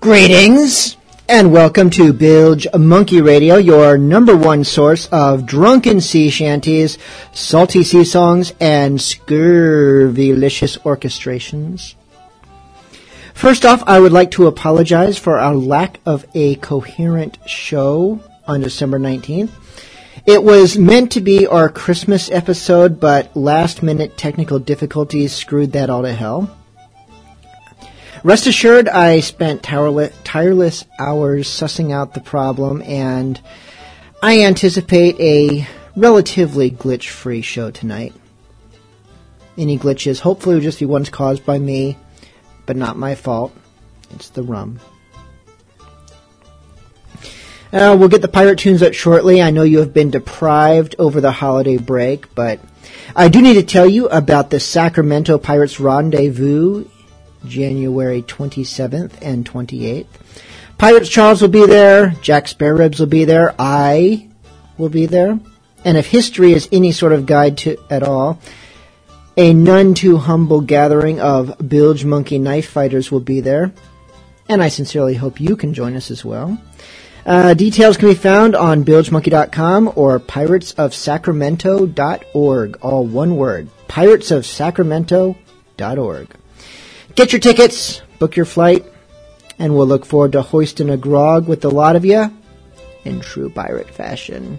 Greetings and welcome to Bilge Monkey Radio, your number one source of drunken sea shanties, salty sea songs, and scurvylicious orchestrations. First off, I would like to apologize for our lack of a coherent show on December 19th. It was meant to be our Christmas episode, but last minute technical difficulties screwed that all to hell. Rest assured, I spent tireless, hours sussing out the problem, and I anticipate a relatively glitch free show tonight. Any glitches hopefully will just be ones caused by me, but not my fault. It's the rum. Uh, we'll get the pirate tunes up shortly. I know you have been deprived over the holiday break, but I do need to tell you about the Sacramento Pirates Rendezvous, January 27th and 28th. Pirates Charles will be there. Jack Spareribs will be there. I will be there. And if history is any sort of guide to at all, a none too humble gathering of bilge monkey knife fighters will be there. And I sincerely hope you can join us as well. Uh, details can be found on bilgemonkey.com or piratesofsacramento.org. All one word. Piratesofsacramento.org. Get your tickets, book your flight, and we'll look forward to hoisting a grog with a lot of you in true pirate fashion.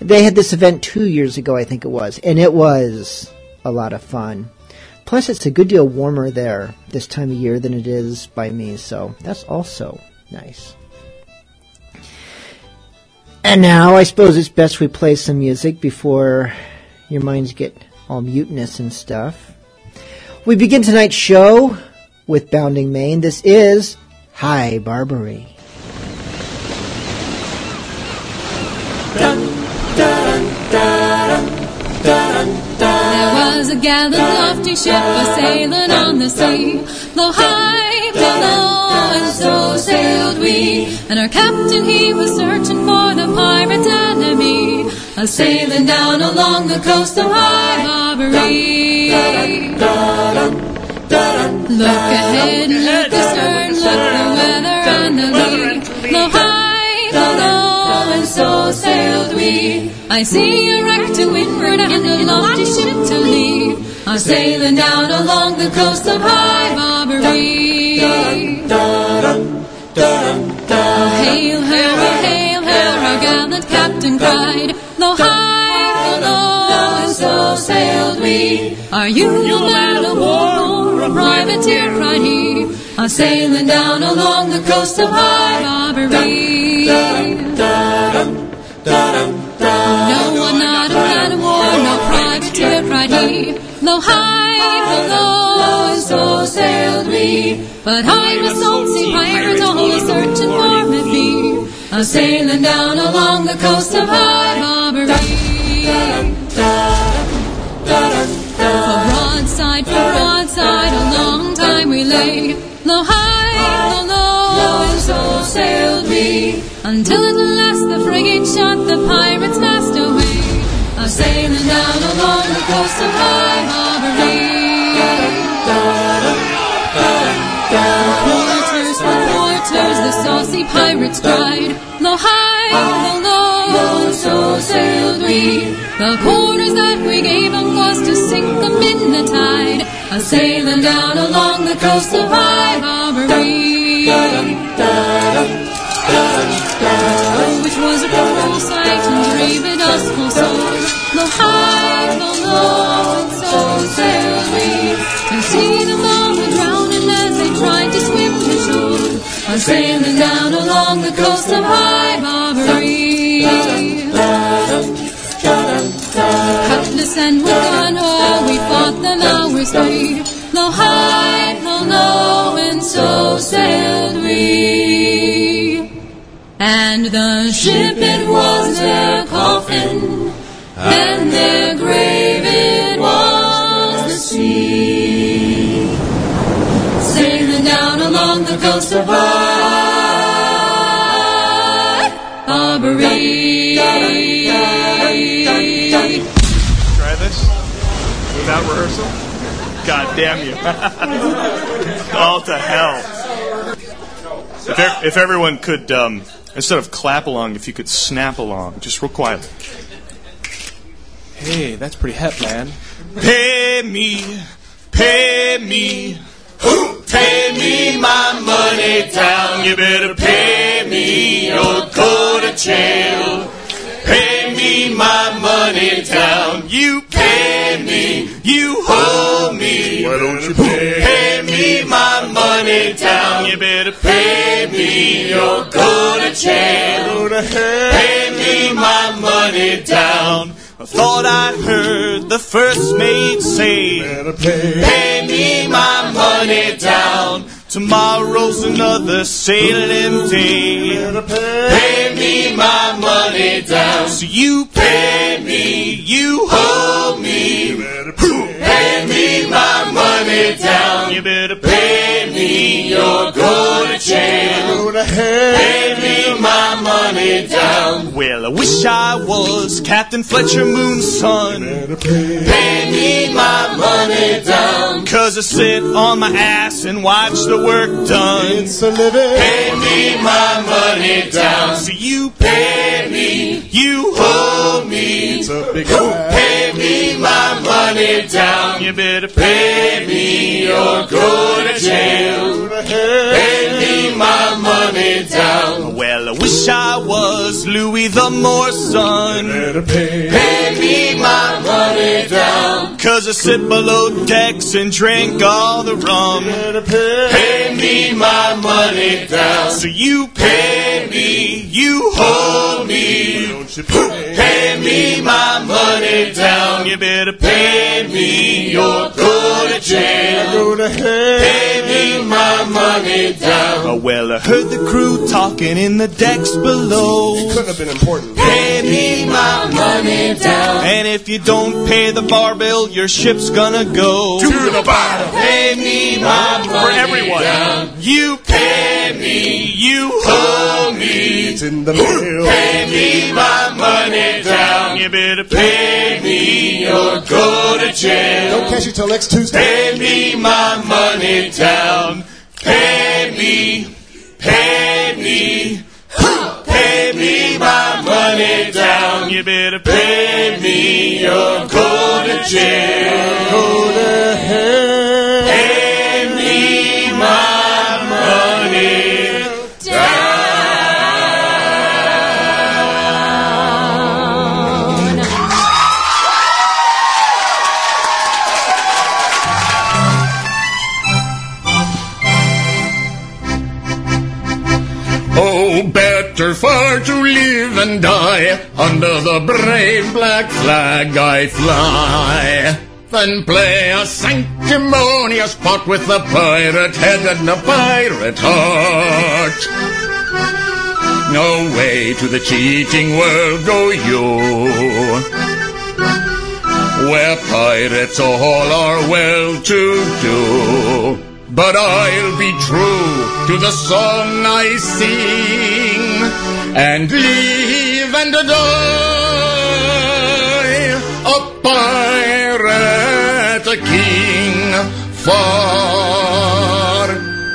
They had this event two years ago, I think it was, and it was a lot of fun. Plus, it's a good deal warmer there this time of year than it is by me, so that's also nice. And now, I suppose it's best we play some music before your minds get all mutinous and stuff. We begin tonight's show with Bounding Main. This is High Barbary. There was a gallant lofty ship a sailing on the sea. Low high, low low, and so sailed we. And our captain he was searching for the pirate enemy, a sailing down along the coast of High Barbary. Look ahead, look astern, look the weather and the lee. Low high, low low, and so sailed we. I see a wreck to windward and a lofty ship to lead. Are sailing down along the coast of High Barbary. Oh, hail her, oh, hail her, our gallant captain cried. Though high, though low, and so sailed we. Are you a man of war a privateer? cried he. Are sailing down along the coast of High Barbary. No, I'm not a man of war, no privateer, cried he. Though high, low, so sailed we. But I'm a salty pirate, always searching for me be. I'm sailing down along the coast of High Barbary. For broadside, for broadside, lay. Low high, low low, and so sailed we. Until at last the frigate shot the pirates fast away. A sailing down along the coast of High Barbary. Quarters for quarters, the saucy pirates cried. Low high, low low, and so sailed we. The quarters that we gave them was to sink them in the tide. A sailing down along the coast of High Barbary. Oh, which was a cruel sight and grieved us full sore. Low high, low low, and so sailed we to see them all were drowning as they tried to swim to shore. A sailing down along the coast of High three. Low high, low low, and so sailed we. And the ship it was God damn you. All to hell. If, e- if everyone could, um, instead of clap along, if you could snap along, just real quietly. Hey, that's pretty hep, man. Pay me, pay me, Who pay me my money down. You better pay me or go to jail. Pay me my money down. You pay me, you owe me. Why don't you pay? Pay me my money down. You better pay me or go to jail. To her. Pay me my money down. I thought I heard the first mate say, Pay me my money down. Tomorrow's another sailing day. Pay me my money down. So you pay me, you owe me. Pay me my money down. You better pay me or go to jail. pay me my money down. Well, I wish I was Captain Fletcher Moon's son. Pay me my money down. Cause I sit on my ass and watch the work done. It's a living. Pay me my money down. So you pay me, you owe me. It's a big Pay me my money down. You better pay me or go to jail. Pay me my money down. Well, I wish I was Louis the Moore's son. Better pay. Pay me my money down. Cause I sit below decks and drink all the rum. Better pay. Pay me my money down. So you pay me, you hold me. Don't you pay. Pay me my money down. You better pay me or go to jail. Go to hell. Pay me my money down. Oh, well, I heard the crew talking in the decks below. Couldn't have been important. Pay me my money down. And if you don't pay the bar bill, your ship's gonna go To the bottom. Pay me my money For everyone. down. You pay me, you owe me. It's in the mail. Pay me my money down. You better pay me or go to jail. Don't catch you till next Tuesday. Pay me my money down. Pay me, pay me, pay me my money down. You better pay me or go to jail. Go to hell. Far to live and die under the brave black flag I fly than play a sanctimonious part with the pirate head and the pirate heart. No way to the cheating world go you where pirates all are well to do. But I'll be true to the song I sing and live and die a pirate, a king, for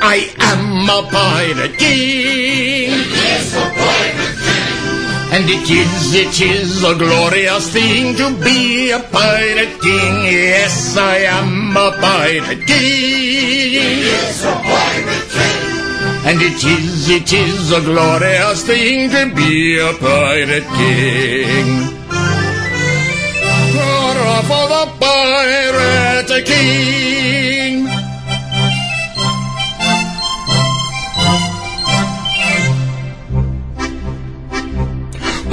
I am a pirate king. Yes, a And it is, it is a glorious thing to be a pirate king. Yes, I am a pirate king. And it is, it is a glorious thing to be a pirate king. Hurrah for the pirate king.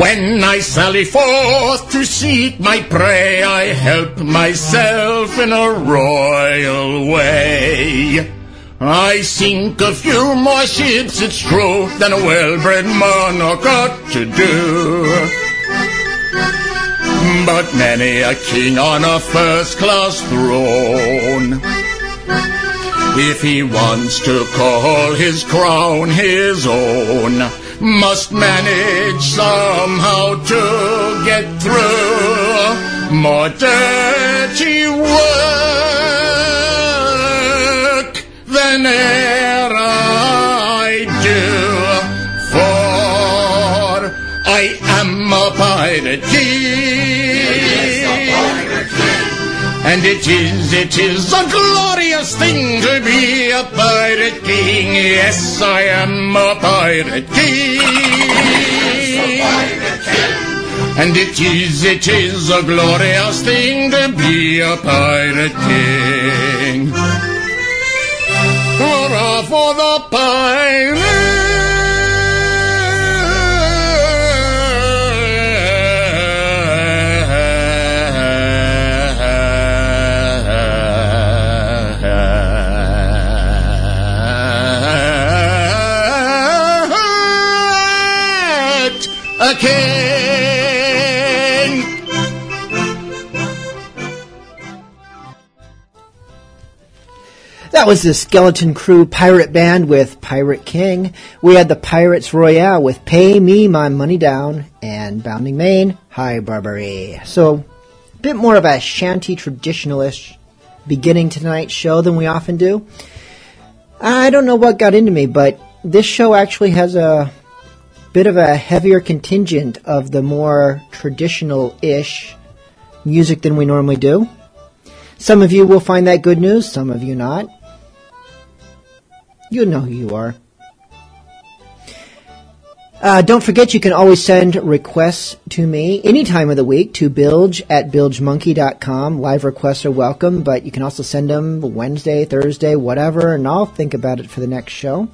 When I sally forth to seek my prey, I help myself in a royal way. I sink a few more ships, it's true, than a well-bred monarch ought to do. But many a king on a first-class throne. If he wants to call his crown his own, must manage somehow to get through. More dirty work than I do. For I am a pirate king. And it is, it is a glorious thing to be a pirate king. Yes, I am a pirate king. And it is, it is a glorious thing to be a pirate king. Hurrah for the pirate a That was the Skeleton Crew Pirate Band with Pirate King. We had the Pyrates Royale with Pay Me My Money Down and Bounding Main, High Barbary. So, a bit more of a shanty traditionalist beginning tonight's show than we often do. I don't know what got into me, but this show actually has a bit of a heavier contingent of the more traditional-ish music than we normally do. Some of you will find that good news, some of you not. You know who you are. Uh, don't forget you can always send requests to me any time of the week to bilge at bilgemonkey.com. Live requests are welcome, but you can also send them Wednesday, Thursday, whatever, and I'll think about it for the next show.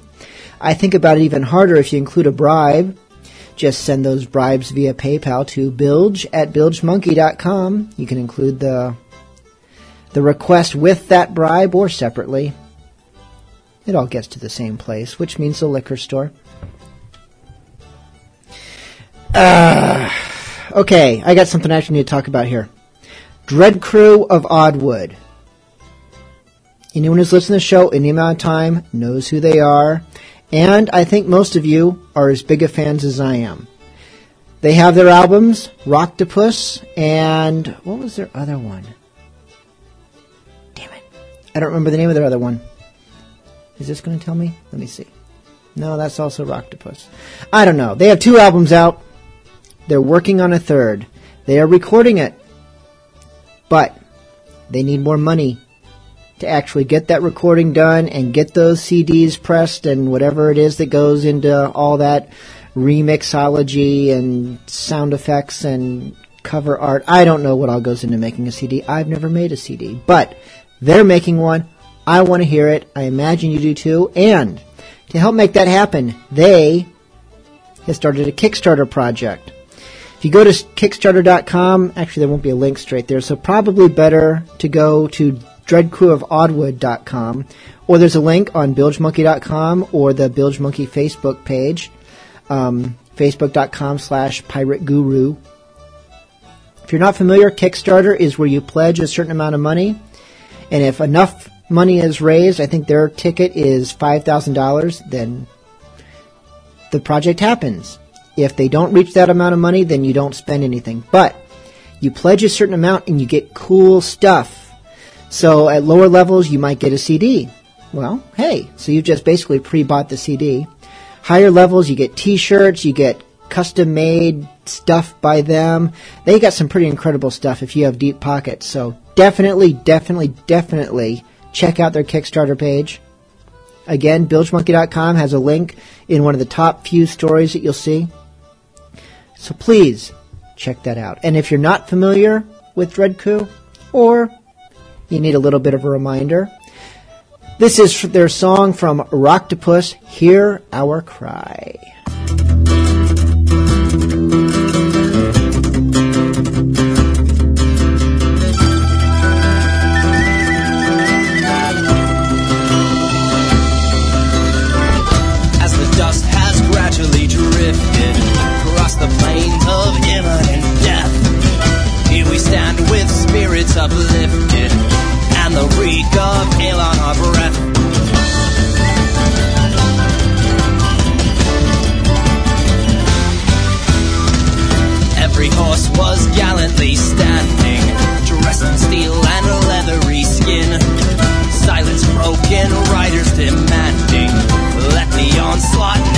I think about it even harder if you include a bribe. Just send those bribes via PayPal to bilge at bilgemonkey.com. You can include the the request with that bribe or separately. It all gets to the same place, which means the liquor store. Uh, okay, I got something I actually need to talk about here. Dread Crew of Oddwood. Anyone who's listened to the show any amount of time knows who they are, and I think most of you are as big a fans as I am. They have their albums, Rocktopus, and what was their other one? Damn it. I don't remember the name of their other one. Is this going to tell me? Let me see. No, that's also Rocktopus. I don't know. They have two albums out. They're working on a third. They are recording it. But they need more money to actually get that recording done and get those CDs pressed and whatever it is that goes into all that remixology and sound effects and cover art. I don't know what all goes into making a CD. I've never made a CD, but they're making one. I want to hear it. I imagine you do too. And to help make that happen, they have started a Kickstarter project. If you go to Kickstarter.com, actually there won't be a link straight there, so probably better to go to dreadcrewofoddwood.com, or there's a link on bilgemonkey.com or the Bilge Monkey Facebook page, um, facebook.com slash pirate guru. If you're not familiar, Kickstarter is where you pledge a certain amount of money, and if enough money is raised, I think their ticket is $5,000, then the project happens. If they don't reach that amount of money, then you don't spend anything. But you pledge a certain amount and you get cool stuff. So at lower levels, you might get a CD. Well, hey, so you've just basically pre-bought the CD. Higher levels, you get t-shirts, you get custom made stuff by them. They got some pretty incredible stuff if you have deep pockets. So definitely, definitely, definitely check out their Kickstarter page. Again, bilgemonkey.com has a link in one of the top few stories that you'll see. So please check that out. And if you're not familiar with Dread Crew, or you need a little bit of a reminder, this is their song from Rocktopus, Hear Our Cry. Demanding, let the onslaught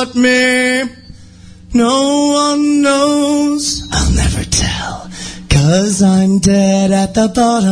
but me. No one knows. I'll never tell. Cause I'm dead at the bottom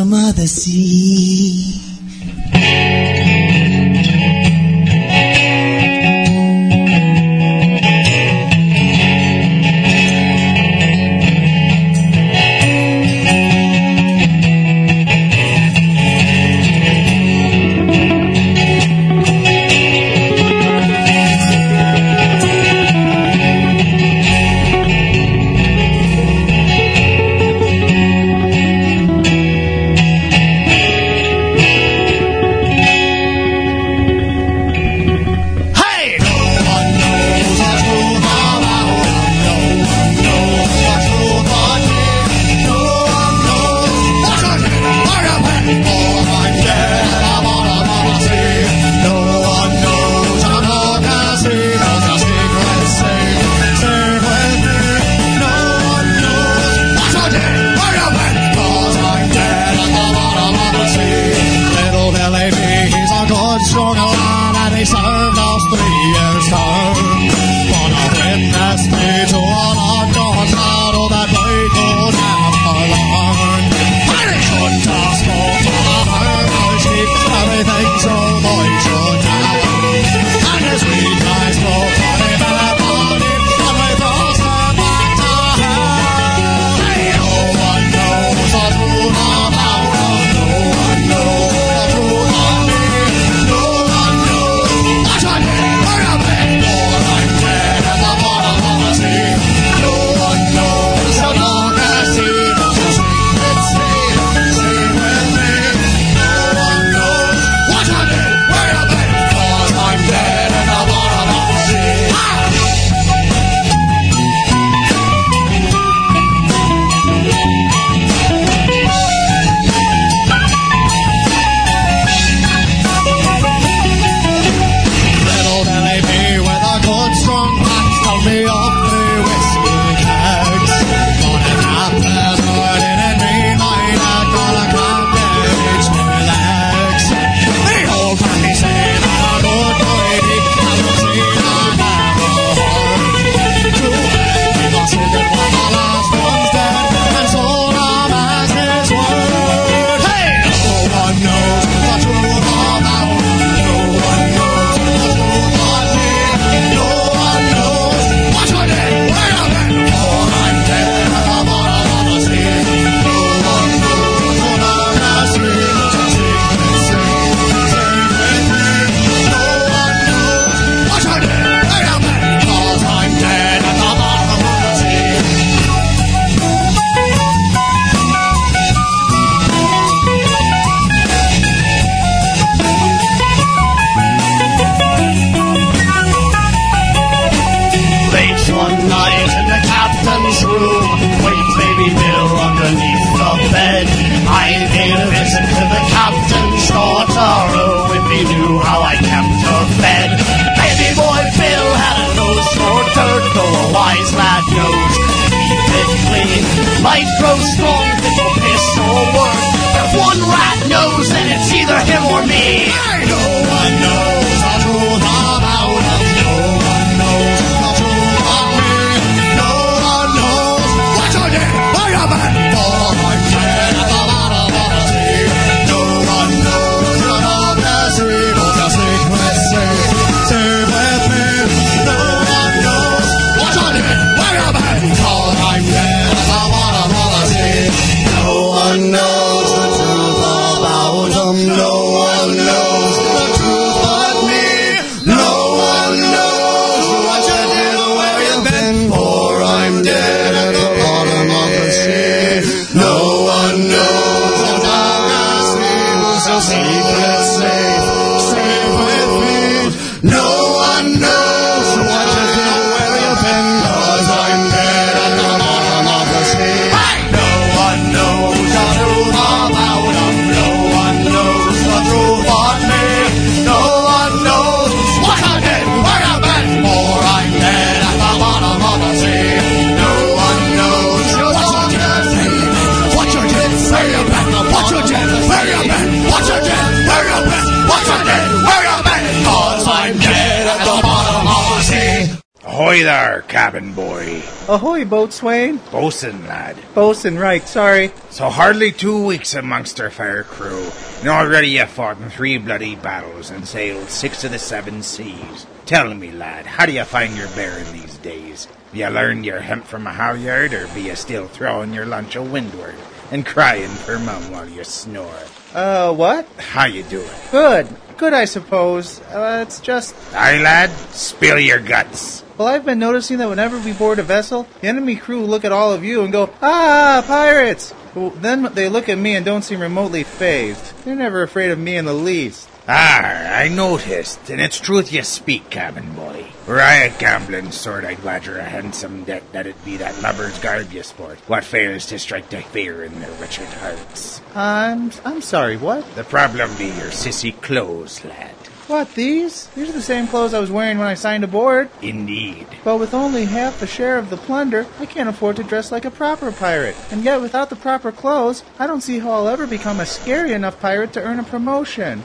Bosun, lad. Bosun, right, sorry. So hardly two weeks amongst our fair crew, and already you fought in three bloody battles and sailed six of the seven seas. Tell me, lad, how do you find your bearing these days? Have you learned your hemp from a halyard, or be you still throwing your lunch a windward and crying for mum while you snore? Uh, what? How you doing? Good. Good, I suppose. Uh, it's just. Aye, lad, spill your guts. Well, I've been noticing that whenever we board a vessel, the enemy crew look at all of you and go, Ah, pirates! Well, then they look at me and don't seem remotely fazed. They're never afraid of me in the least. Ah, I noticed, and it's truth you speak, cabin boy. Were I a gambling sort, I'd wager a handsome debt that it be that lubber's garb you sport, what fails to strike the fear in their wretched hearts. I'm. I'm sorry, what? The problem be your sissy clothes, lad. What, these? These are the same clothes I was wearing when I signed aboard. Indeed. But with only half a share of the plunder, I can't afford to dress like a proper pirate. And yet, without the proper clothes, I don't see how I'll ever become a scary enough pirate to earn a promotion.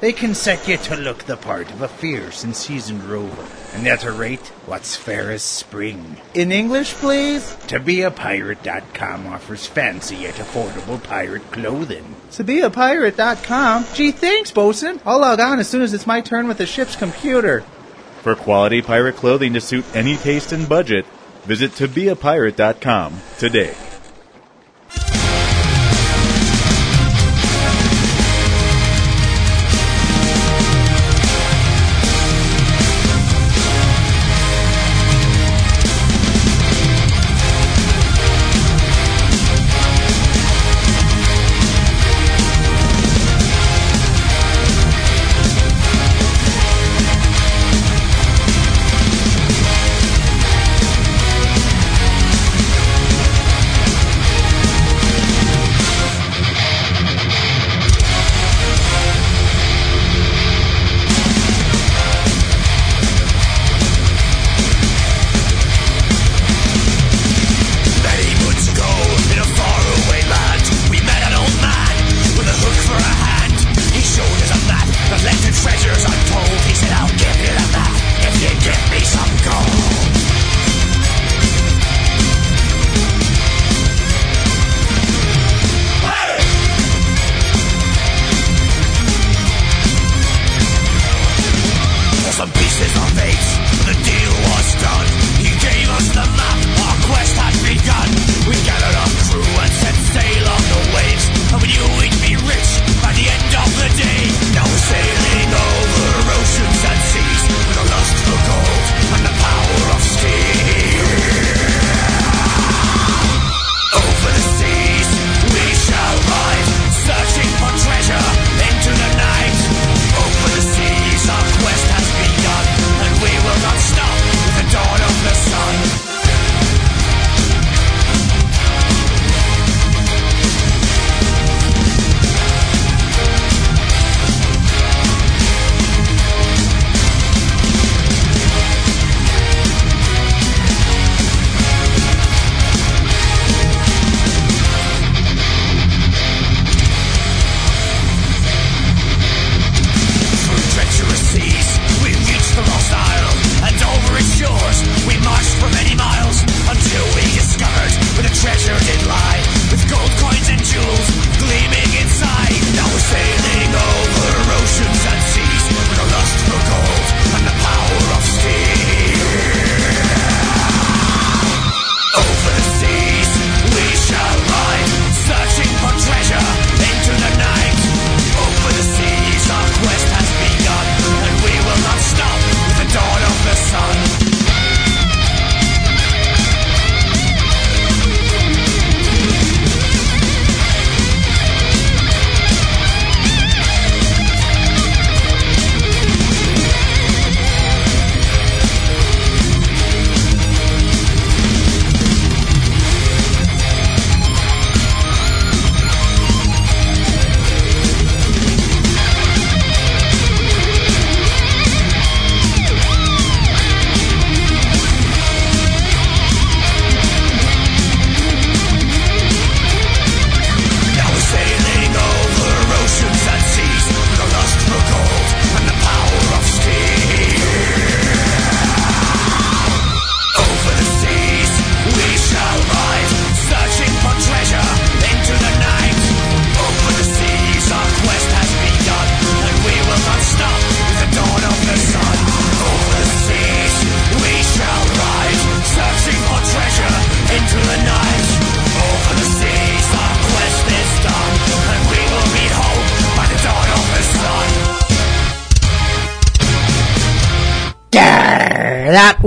They can set you to look the part of a fierce and seasoned rover, and at a rate what's fair as spring. In English, please? ToBeAPirate.com offers fancy yet affordable pirate clothing. ToBeAPirate.com? Gee, thanks, bosun. I'll log on as soon as it's my turn with the ship's computer. For quality pirate clothing to suit any taste and budget, visit tobeapirate.com today.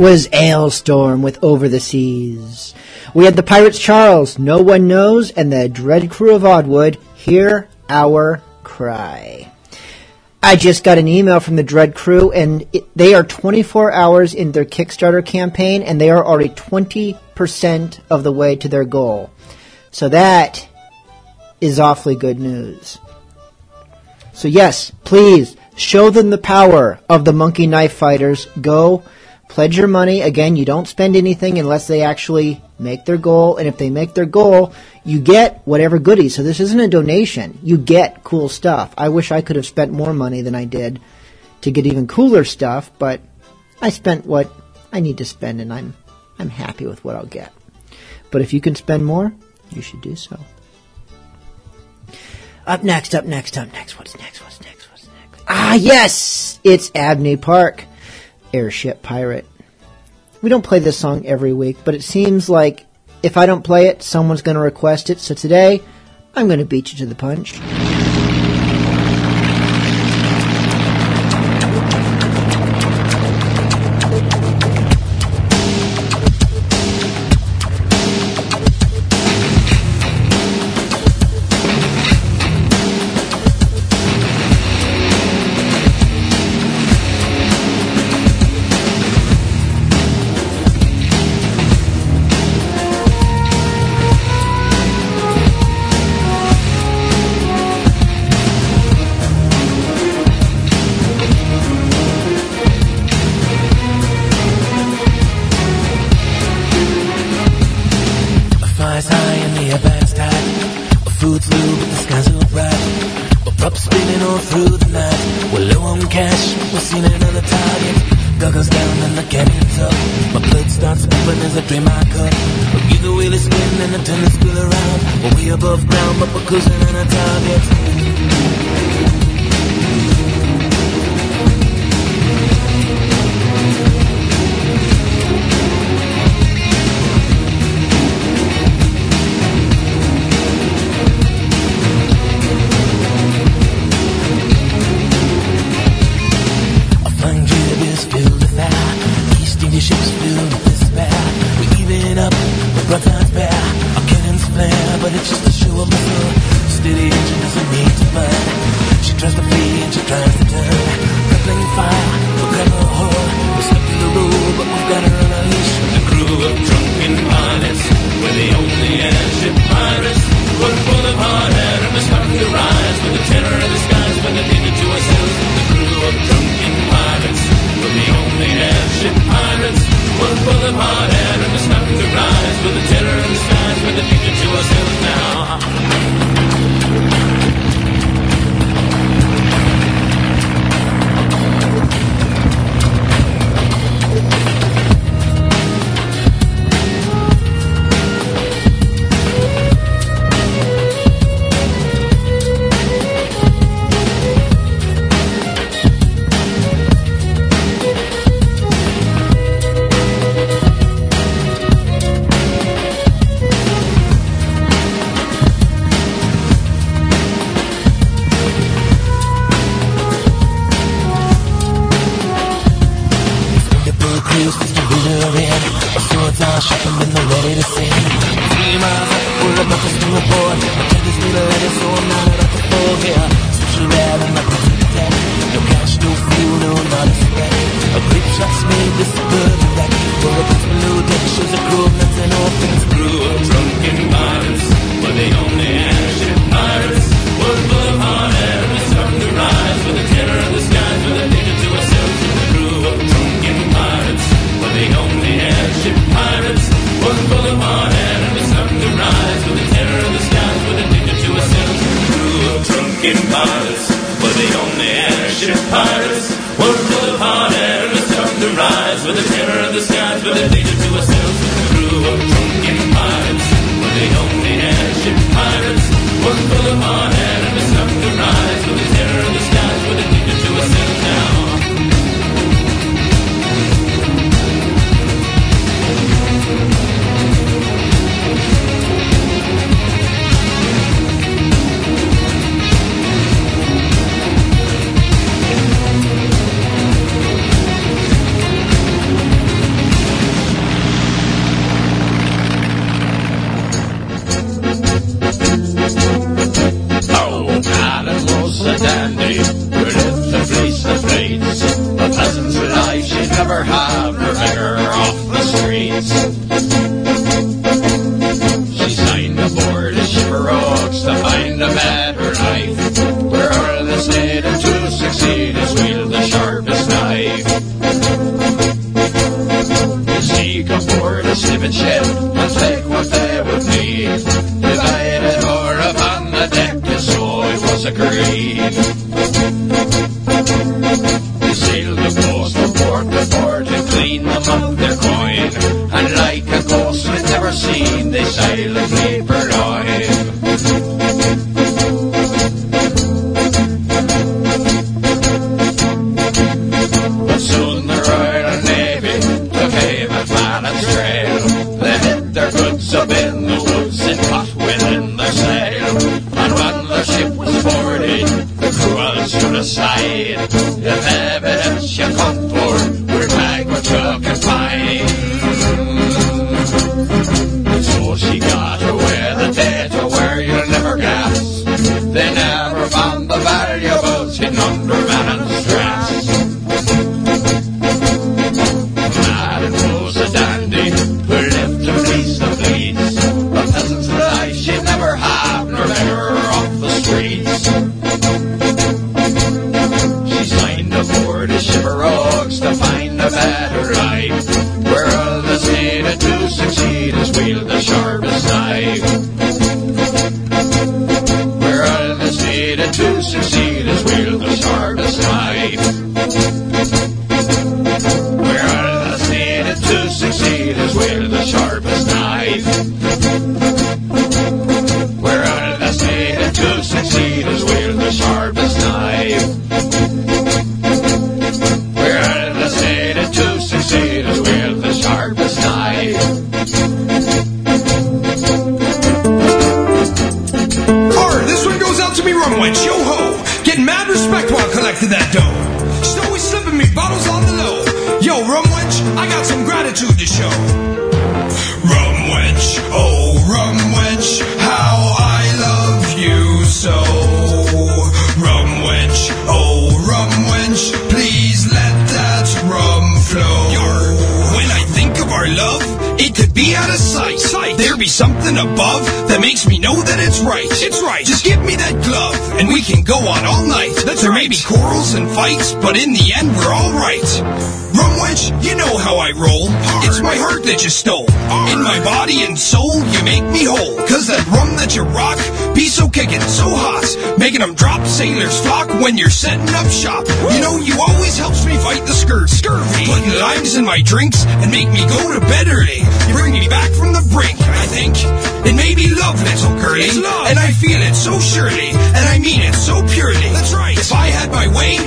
Was Alestorm with Over the Seas. We had the Pirates Charles, No One Knows, and the Dread Crew of Oddwood, Hear Our Cry. I just got an email from the Dread Crew, and it, they are 24 hours in their Kickstarter campaign, and they are already 20% of the way to their goal. So that is awfully good news. So yes, please show them the power of the Monkey Knife Fighters. Go pledge your money. Again, you don't spend anything unless they actually make their goal, and if they make their goal, you get whatever goodies. So this isn't a donation. You get cool stuff. I wish I could have spent more money than I did to get even cooler stuff, but I spent what I need to spend and I'm I'm happy with what I'll get. But if you can spend more, you should do so. Up next, up next, up next. What's next? What's next? What's next? Ah, yes! It's Abney Park, Airship Pirate. We don't play this song every week, but it seems like if I don't play it, someone's going to request it. So today, I'm going to beat you to the punch. Rum wench, you know how I roll. It's my heart that you stole. In my body and soul, you make me whole. Cause that rum that you rock, be so kicking, so hot. Making them drop sailors flock when you're setting up shop. You know, you always helps me fight the skirt, scurvy. Putting limes in my drinks and make me go to bed early. You bring me back from the brink, I think. It may be love, little girlie. And I feel it so surely. And I mean it so purely. That's right. If I had my way,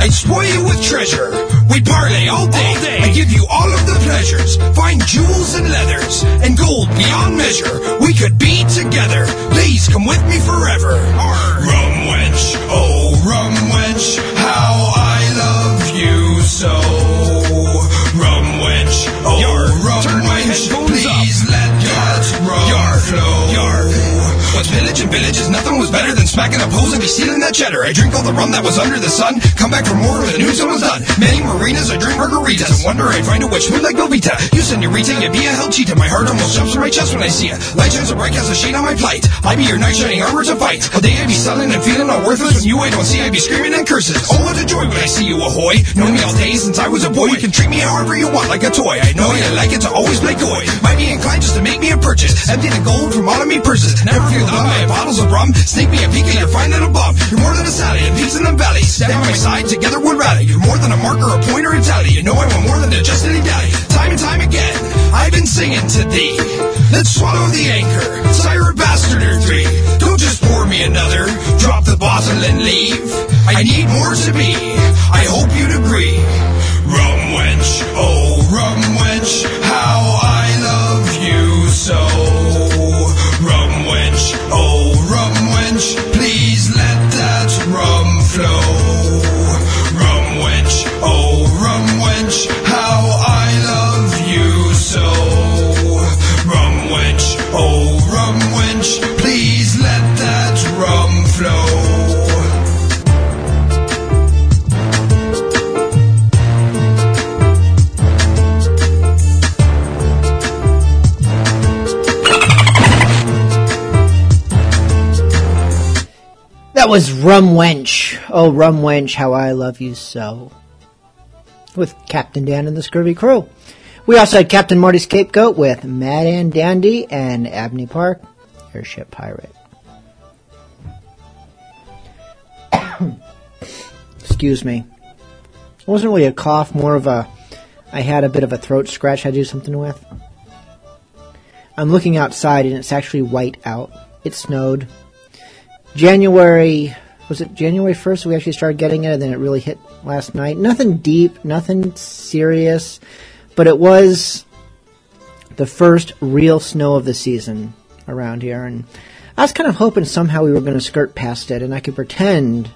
I'd spoil you with treasure. We'd parlay all day. I'd give you all of the pleasures. Find jewels and leathers and gold beyond measure. We could be together. Please come with me forever. Rum wench, oh rum wench, how I love you so. Rum wench, oh rum wench, please let that rum flow. What's village and villages? Nothing was better than smacking up hoes and be stealing that cheddar. I drink all the rum that was under the sun. Come back for more when the news was done. Many marinas, I drink margaritas. And wonder I'd find a witch smooth like Velveeta. You senorita, you be a hell cheetah. My heart almost jumps from my chest when I see ya. Light shines so bright, cast a shade on my plight. I be your knight shining armor to fight. All day I be selling and feeling all worthless. When you I don't see, I be screaming and curses. Oh, what a joy when I see you, ahoy. Know me all day since I was a boy. You can treat me however you want, like a toy. I know you like it to always play coy. Might be inclined just to make me a purchase. Empty the gold from all of me purses. Never feel done bottles of rum. Sneak me a peek at your fine little bum. You're more than a sally a peaks in the valley. Stand by my side, together we'll rally. You're more than a marker, a pointer, a tally. You know I want more than just any dally. Time and time again, I've been singing to thee. Let's swallow the anchor. Sire a bastard or three. Don't just pour me another. Drop the bottle and leave. I need more to be. I hope you'd agree. Rum wench, oh rum wench, how I love you so. That was Rum Wench. Oh, Rum Wench, how I love you so. With Captain Dan and the Scurvy Crew. We also had Captain Marty Scapegoat with Mad and Dandy and Abney Park, Airship Pirate. Excuse me. It wasn't really a cough, more of a. I had a bit of a throat scratch I do something with. I'm looking outside and it's actually white out. It snowed. January was it January 1st we actually started getting it and then it really hit last night. Nothing deep, nothing serious, but it was the first real snow of the season around here and I was kind of hoping somehow we were going to skirt past it and I could pretend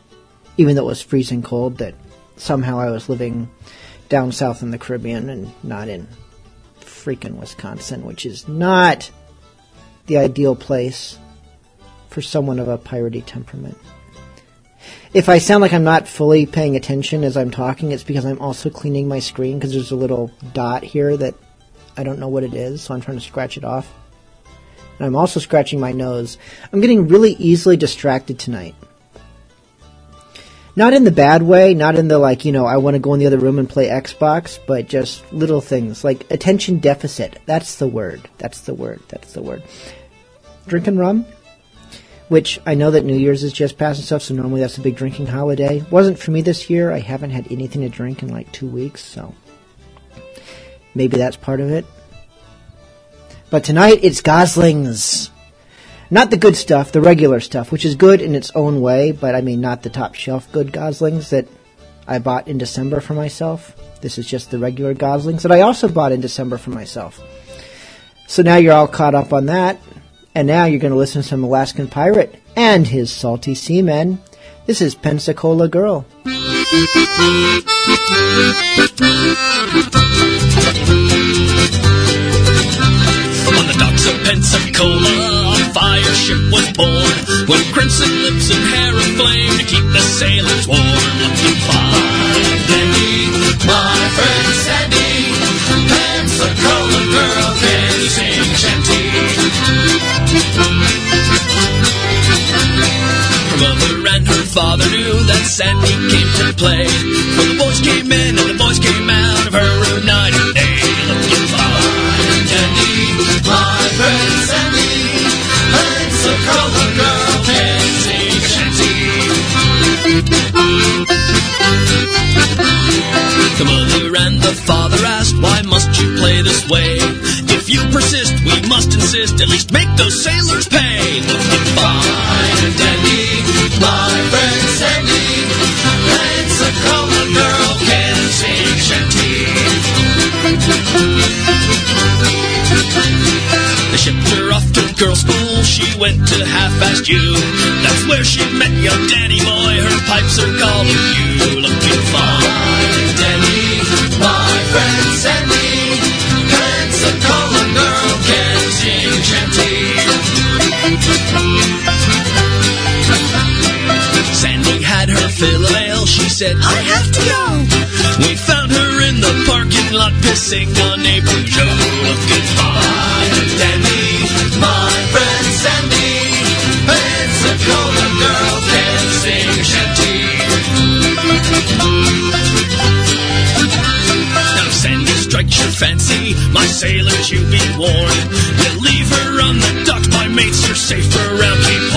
even though it was freezing cold that somehow I was living down south in the Caribbean and not in freaking Wisconsin, which is not the ideal place for someone of a piratey temperament. If I sound like I'm not fully paying attention as I'm talking, it's because I'm also cleaning my screen because there's a little dot here that I don't know what it is, so I'm trying to scratch it off. And I'm also scratching my nose. I'm getting really easily distracted tonight. Not in the bad way, not in the like, you know, I want to go in the other room and play Xbox, but just little things like attention deficit. That's the word. That's the word. That's the word. Drinking rum, which I know that New Year's is just past and stuff, so normally that's a big drinking holiday. Wasn't for me this year. I haven't had anything to drink in like two weeks, so maybe that's part of it. But tonight it's Goslings. Not the good stuff, the regular stuff, which is good in its own way, but I mean not the top shelf good Goslings that I bought in December for myself. This is just the regular Goslings that I also bought in December for myself. So now you're all caught up on that, and now you're going to listen to some Alaskan Pirate and his salty seamen. This is Pensacola Girl. On the docks of Pensacola, a fire ship was born with crimson lips and hair aflame to keep the sailors warm. Looking fine and dandy, my friend Sandy, Pensacola girl can sing shanty. Father knew that Sandy came to play. When the boys came in and the boys came out of her room night and day, looking and dandy. My friend Sandy, Pensacola girl can sing shanty. The mother and the father asked, Why must you play this way? If you persist, we must insist, at least make those sailors pay. Looking fine and dandy, her off to girls' school. She went to half-past U. That's where she met young Danny boy. Her pipes are calling you. Looking fine and dandy, my friend Sandy. Pensacola girl can sing shanty. Sandy had her fill of ale. She said, I have to go. We found her in the parking lot pissing on a Peugeot. Looking fine fancy, my sailors you be warned. You leave her on the dock, my mates are safe around Cape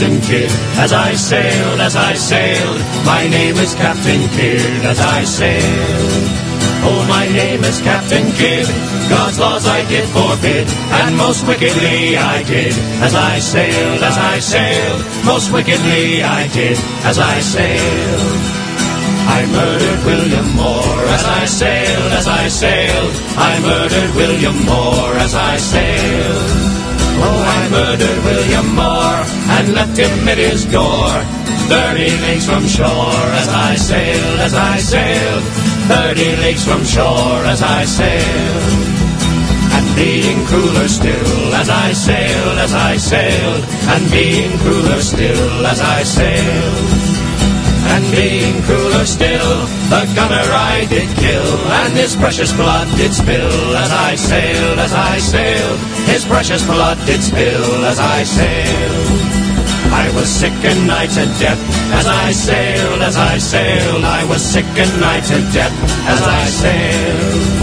Captain Kidd, as I sailed, as I sailed. My name is Captain Kidd, as I sailed. Oh, my name is Captain Kidd. God's laws I did forbid, and most wickedly I did, as I sailed, as I sailed. Most wickedly I did, as I sailed. I murdered William Moore as I sailed, as I sailed. I murdered William Moore as I sailed. Oh, I murdered William Moore and left him at his door, thirty leagues from shore as I sailed, as I sailed, thirty leagues from shore as I sailed. And being crueler still as I sailed, as I sailed, and being crueler still as I sailed. Being crueler still, the gunner I did kill, and his precious blood did spill as I sailed, as I sailed. His precious blood did spill as I sailed. I was sick and nigh to death as I sailed, as I sailed. I was sick and nigh to death as I sailed.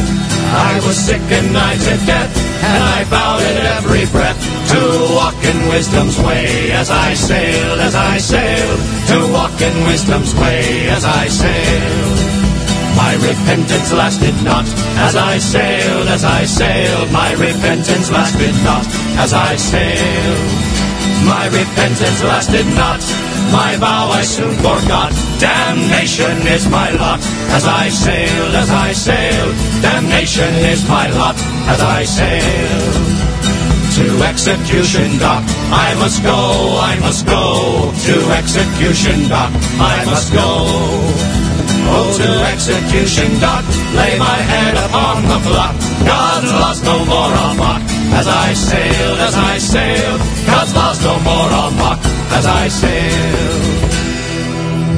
I was sick and nigh to death, and I vowed at every breath to walk in wisdom's way as I sailed, as I sailed, to walk in wisdom's way as I sailed. My repentance lasted not as I sailed, as I sailed. My repentance lasted not as I sailed. My repentance lasted not. My vow I soon forgot. Damnation is my lot as I sail, as I sail, Damnation is my lot as I sail To execution dock, I must go, I must go. To execution dock, I must go. Oh, to execution dock, lay my head upon the block. God's lost no more on mock. As I sail, as I sail, God's lost no more on mock. As I sail.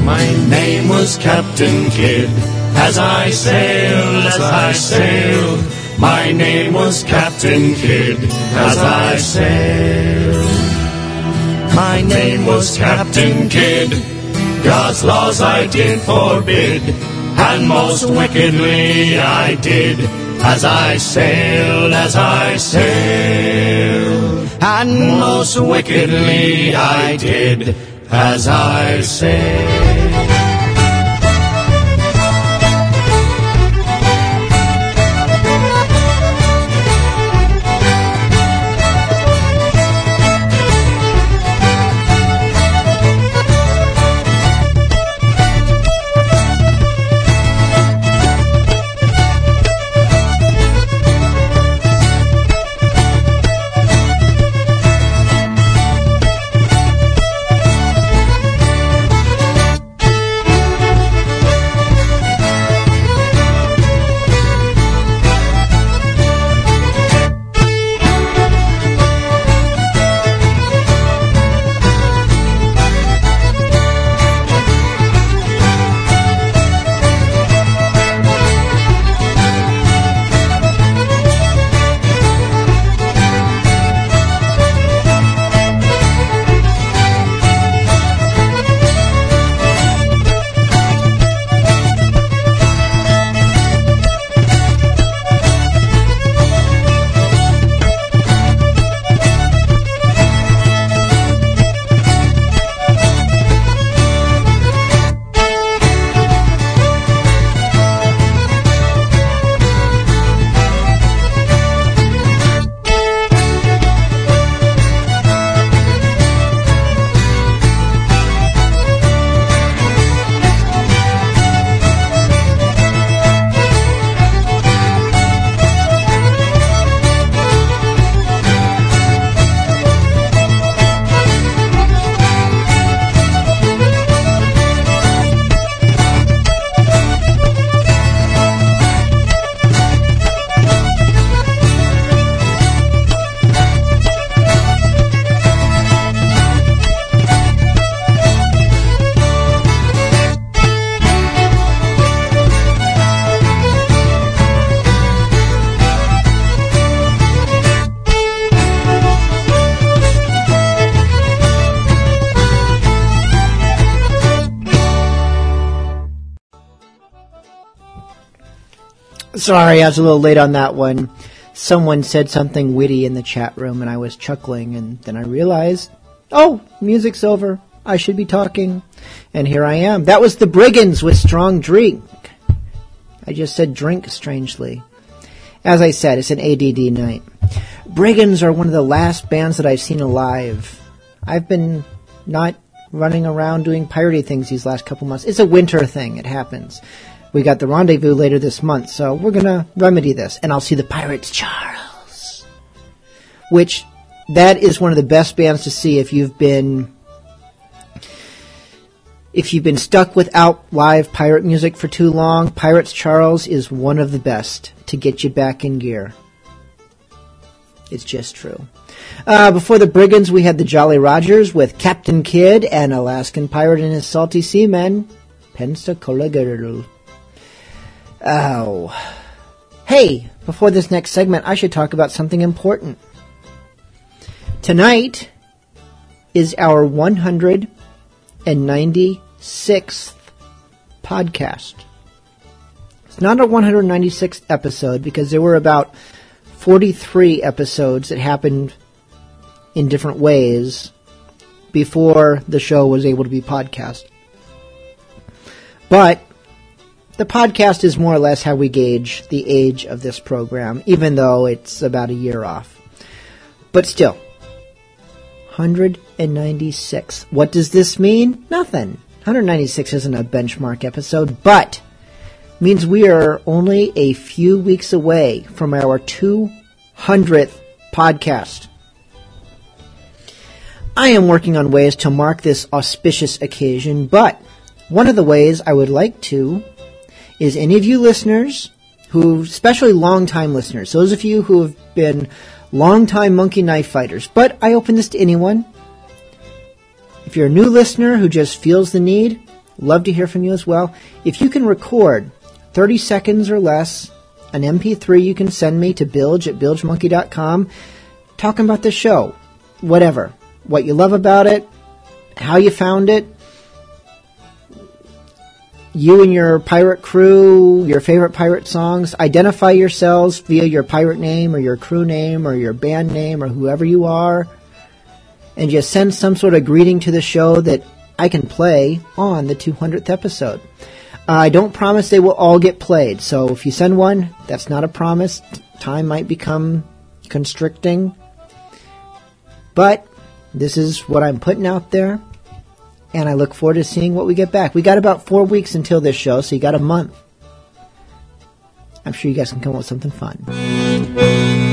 My name was Captain Kidd. As I sailed, as I sailed. My name was Captain Kidd. As I sailed. My name was Captain Kidd. God's laws I did forbid, and most wickedly I did, as I sailed, as I sailed, and most wickedly I did, as I sailed. Sorry, I was a little late on that one. Someone said something witty in the chat room and I was chuckling and then I realized, oh, music's over. I should be talking. And here I am. That was the Brigands with Strong Drink. I just said drink strangely. As I said, it's an ADD night. Brigands are one of the last bands that I've seen alive. I've been not running around doing piratey things these last couple months. It's a winter thing. It happens. We got the rendezvous later this month, so we're gonna remedy this, and I'll see the Pirates Charles. Which, that is one of the best bands to see if you've been, if you've been stuck without live pirate music for too long. Pirates Charles is one of the best to get you back in gear. It's just true. Uh, before the Brigands, we had the Jolly Rogers with Captain Kidd and Alaskan Pirate and his Salty Seamen, Pensacola Girl. Oh. Hey, before this next segment, I should talk about something important. Tonight, is our 196th podcast. It's not a 196th episode because there were about 43 episodes that happened in different ways before the show was able to be podcast. But the podcast is more or less how we gauge the age of this program, even though it's about a year off. But still, 196. What does this mean? Nothing. 196 isn't a benchmark episode, but means we are only a few weeks away from our 200th podcast. I am working on ways to mark this auspicious occasion, but one of the ways I would like to is any of you listeners who, especially long-time listeners, those of you who have been long-time monkey knife fighters, but I open this to anyone. If you're a new listener who just feels the need, love to hear from you as well. If you can record 30 seconds or less, an MP3 you can send me to bilge at bilgemonkey.com talking about the show, whatever, what you love about it, how you found it, you and your pirate crew, your favorite pirate songs, identify yourselves via your pirate name or your crew name or your band name or whoever you are, and just send some sort of greeting to the show that I can play on the 200th episode. Uh, I don't promise they will all get played, so if you send one, that's not a promise. Time might become constricting. But this is what I'm putting out there and I look forward to seeing what we get back. We got about four weeks until this show, so you got a month. I'm sure you guys can come up with something fun.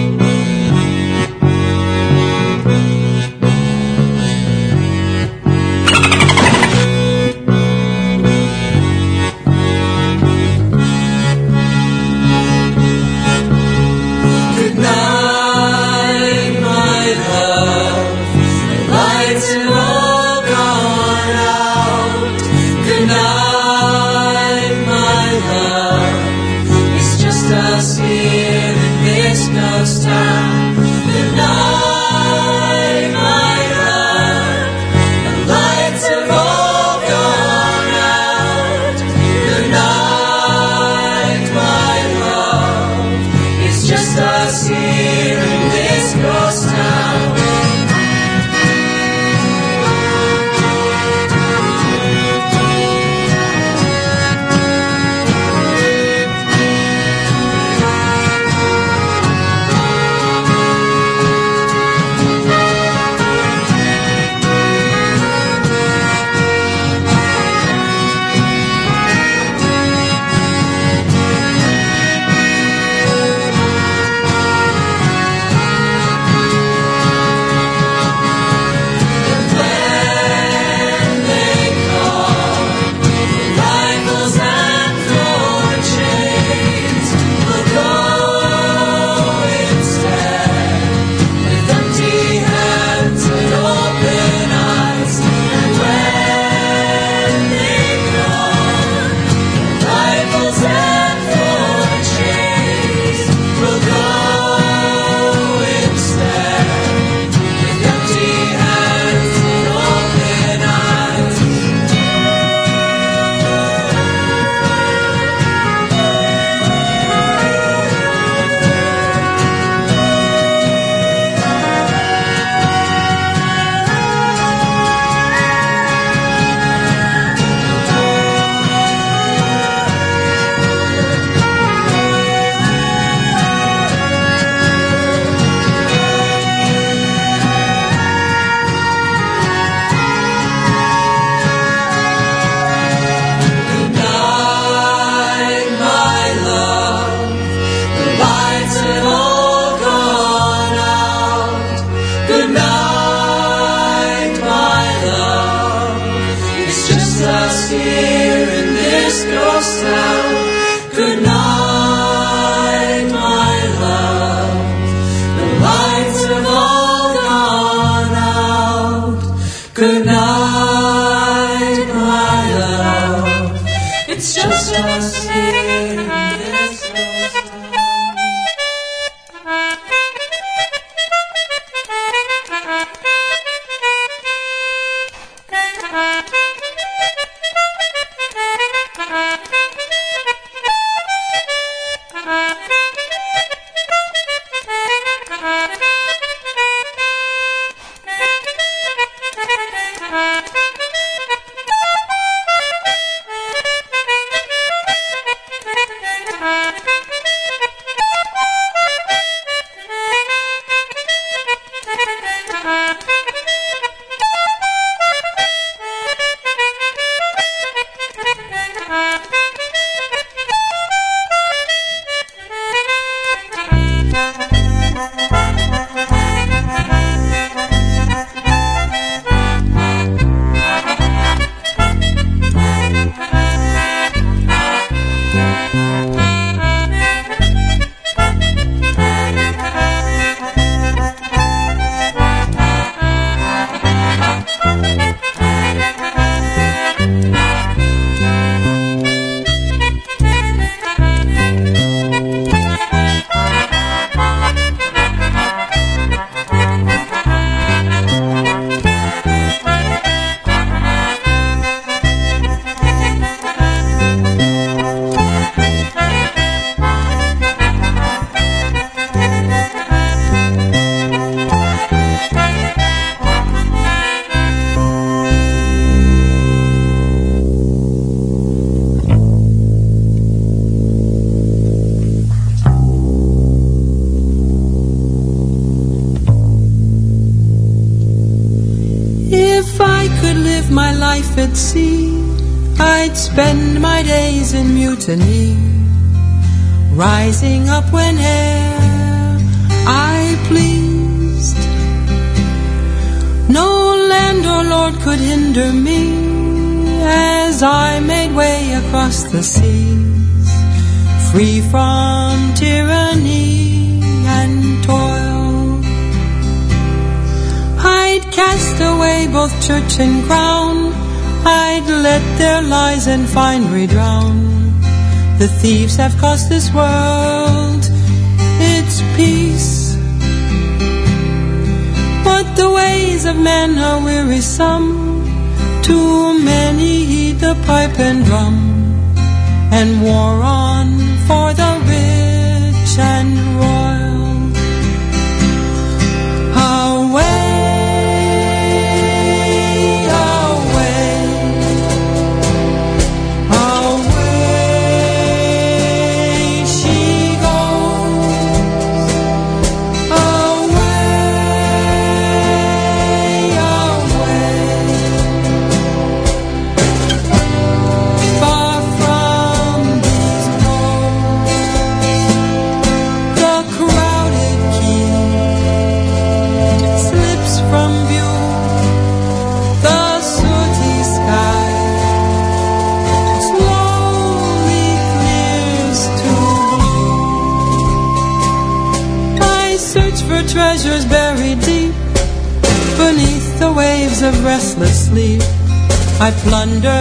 Mutiny, rising up whene'er I pleased. No land or lord could hinder me as I made way across the seas, free from tyranny and toil. I'd cast away both church and crown. I'd let their lies and finery drown. The thieves have cost this world its peace. But the ways of men are wearisome. Too many heed the pipe and drum, and war on for the rich and royal. I plunder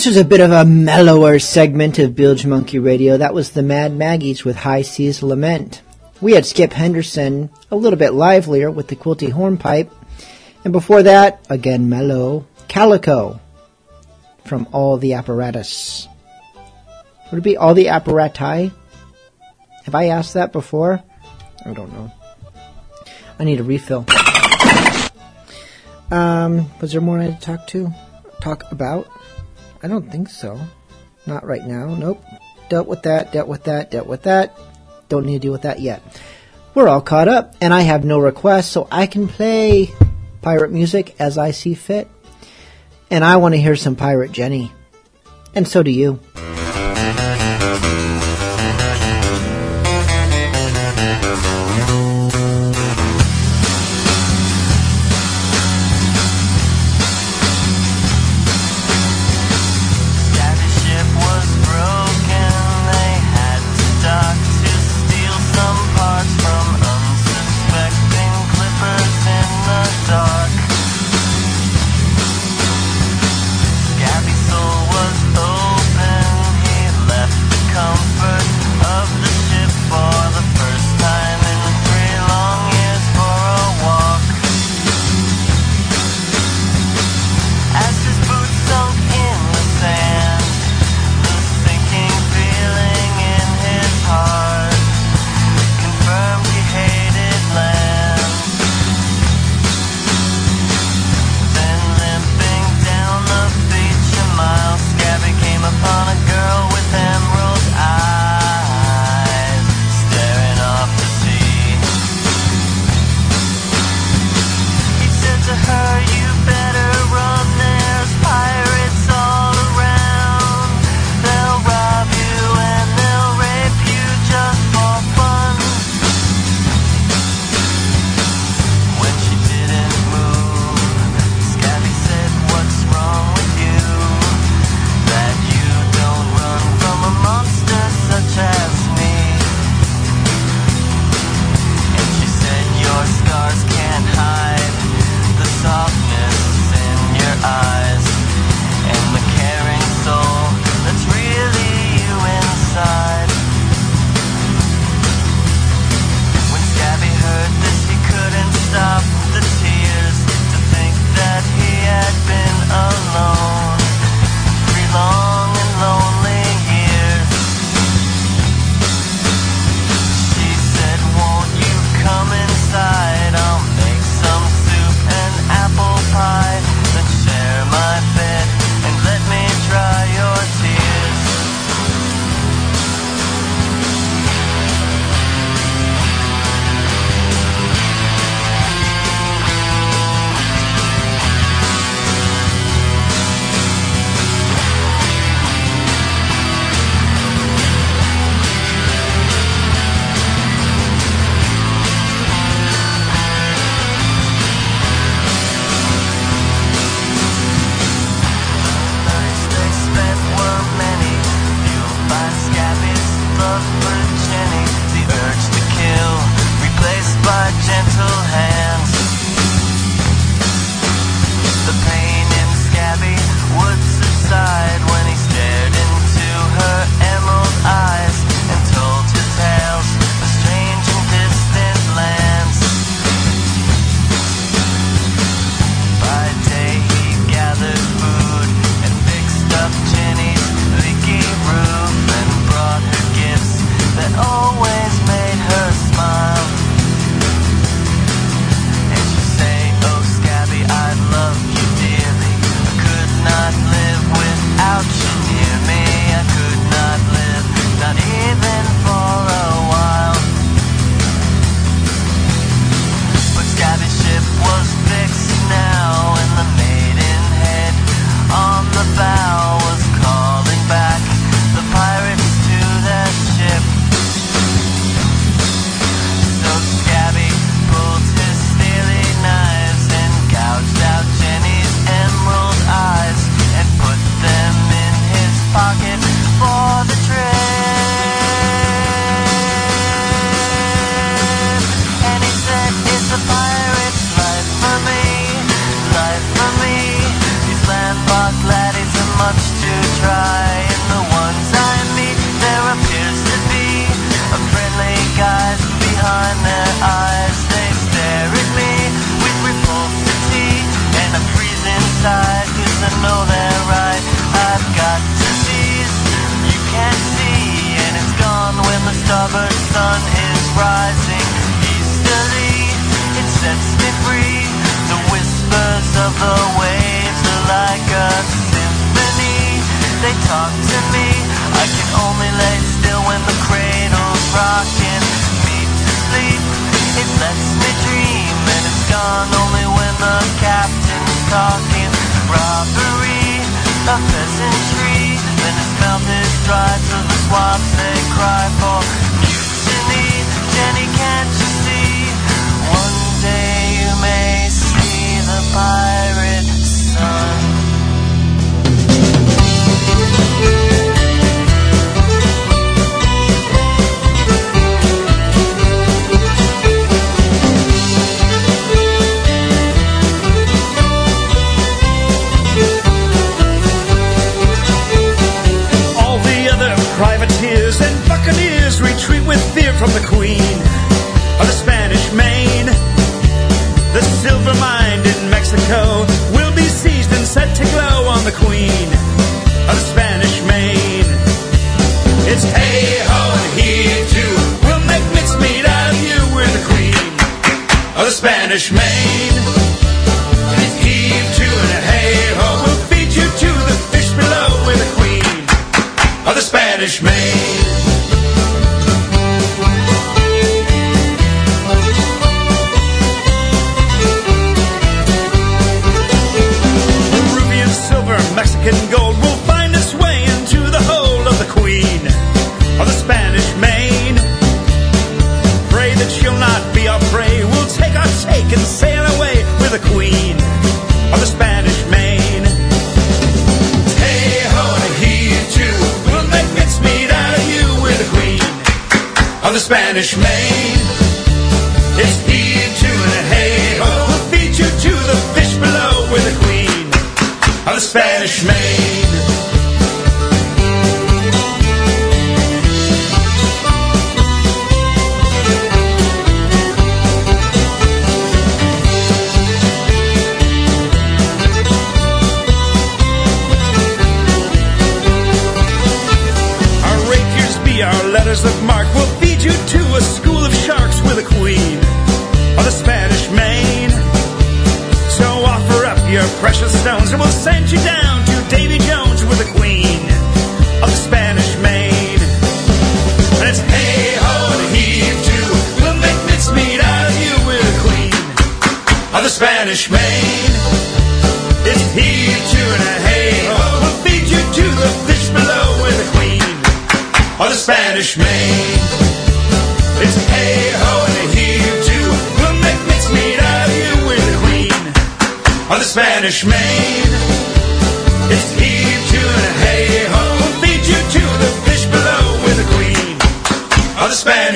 This was a bit of a mellower segment of Bilge Monkey Radio. That was the Mad Maggies with High Seas Lament. We had Skip Henderson, a little bit livelier with the Quilty Hornpipe. And before that, again mellow, Calico from All the Apparatus. Would it be All the Apparati? Have I asked that before? I don't know. I need a refill. Um, was there more I had to talk to? Talk about? I don't think so. Not right now. Nope. Dealt with that, dealt with that, dealt with that. Don't need to deal with that yet. We're all caught up, and I have no requests, so I can play pirate music as I see fit. And I want to hear some Pirate Jenny. And so do you.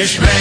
Spanish Main.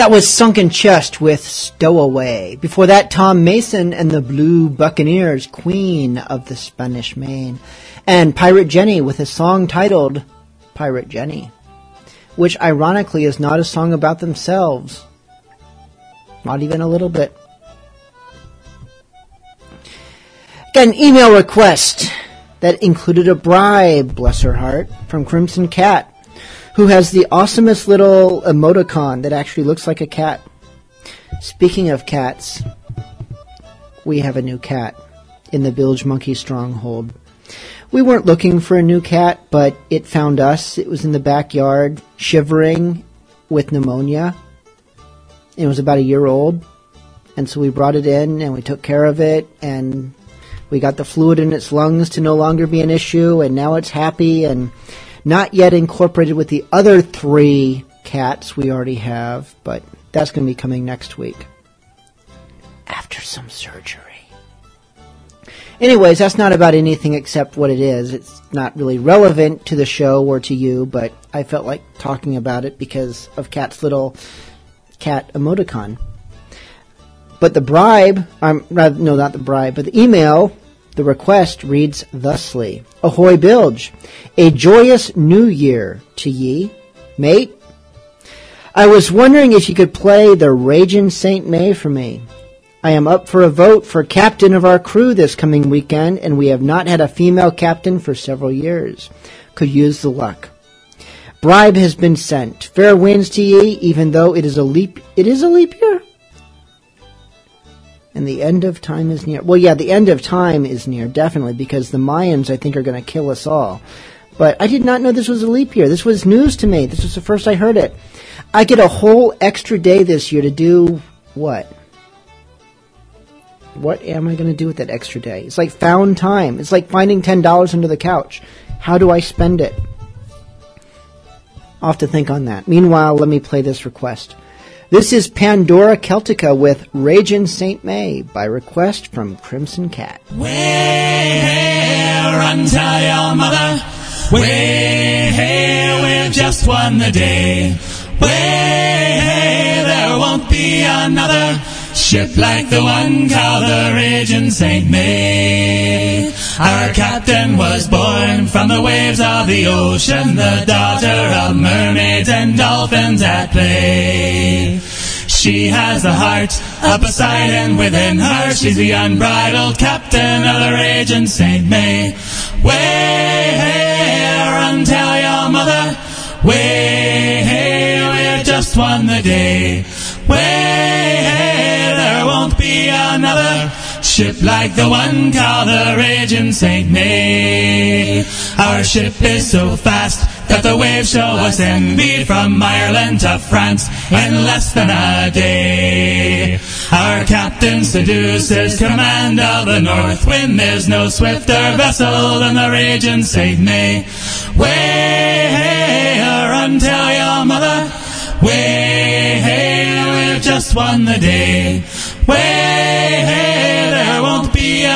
That was Sunken Chest with Stowaway. Before that, Tom Mason and the Blue Buccaneers, Queen of the Spanish Main. And Pirate Jenny with a song titled Pirate Jenny, which ironically is not a song about themselves. Not even a little bit. Got an email request that included a bribe, bless her heart, from Crimson Cat who has the awesomest little emoticon that actually looks like a cat. Speaking of cats, we have a new cat in the Bilge Monkey Stronghold. We weren't looking for a new cat, but it found us. It was in the backyard, shivering with pneumonia. It was about a year old. And so we brought it in and we took care of it and we got the fluid in its lungs to no longer be an issue and now it's happy and not yet incorporated with the other three cats we already have, but that's going to be coming next week. After some surgery. Anyways, that's not about anything except what it is. It's not really relevant to the show or to you, but I felt like talking about it because of Cat's little cat emoticon. But the bribe, um, rather, no, not the bribe, but the email the request reads thusly Ahoy Bilge! A joyous new year to ye, mate. I was wondering if you could play the Ragin' St. May for me. I am up for a vote for captain of our crew this coming weekend, and we have not had a female captain for several years. Could use the luck. Bribe has been sent. Fair winds to ye, even though it is a leap. It is a leap year and the end of time is near. Well, yeah, the end of time is near, definitely, because the Mayans, I think, are going to kill us all. But I did not know this was a leap year. This was news to me. This was the first I heard it. I get a whole extra day this year to do what? What am I going to do with that extra day? It's like found time. It's like finding $10 under the couch. How do I spend it? I'll have to think on that. Meanwhile, let me play this request. This is Pandora Celtica with Ragin' St. May by request from Crimson Cat. Where tell your mother, hey, we've just won the day. Hey, there won't be another ship like the one called the Raging St. May. Our captain was born from the waves of the ocean, the daughter of mermaids and dolphins at play. She has the heart beside and within her. She's the unbridled captain of the Raging St. May. Way run tell your mother. Way we've just won the day. Way there won't be another ship like the one called the Raging St. May. Our ship is so fast that the waves show us envy from Ireland to France in less than a day. Our captain seduces command of the north wind. There's no swifter vessel than the Raging St. May. Way hey, run tell your mother. Way we've just won the day. Way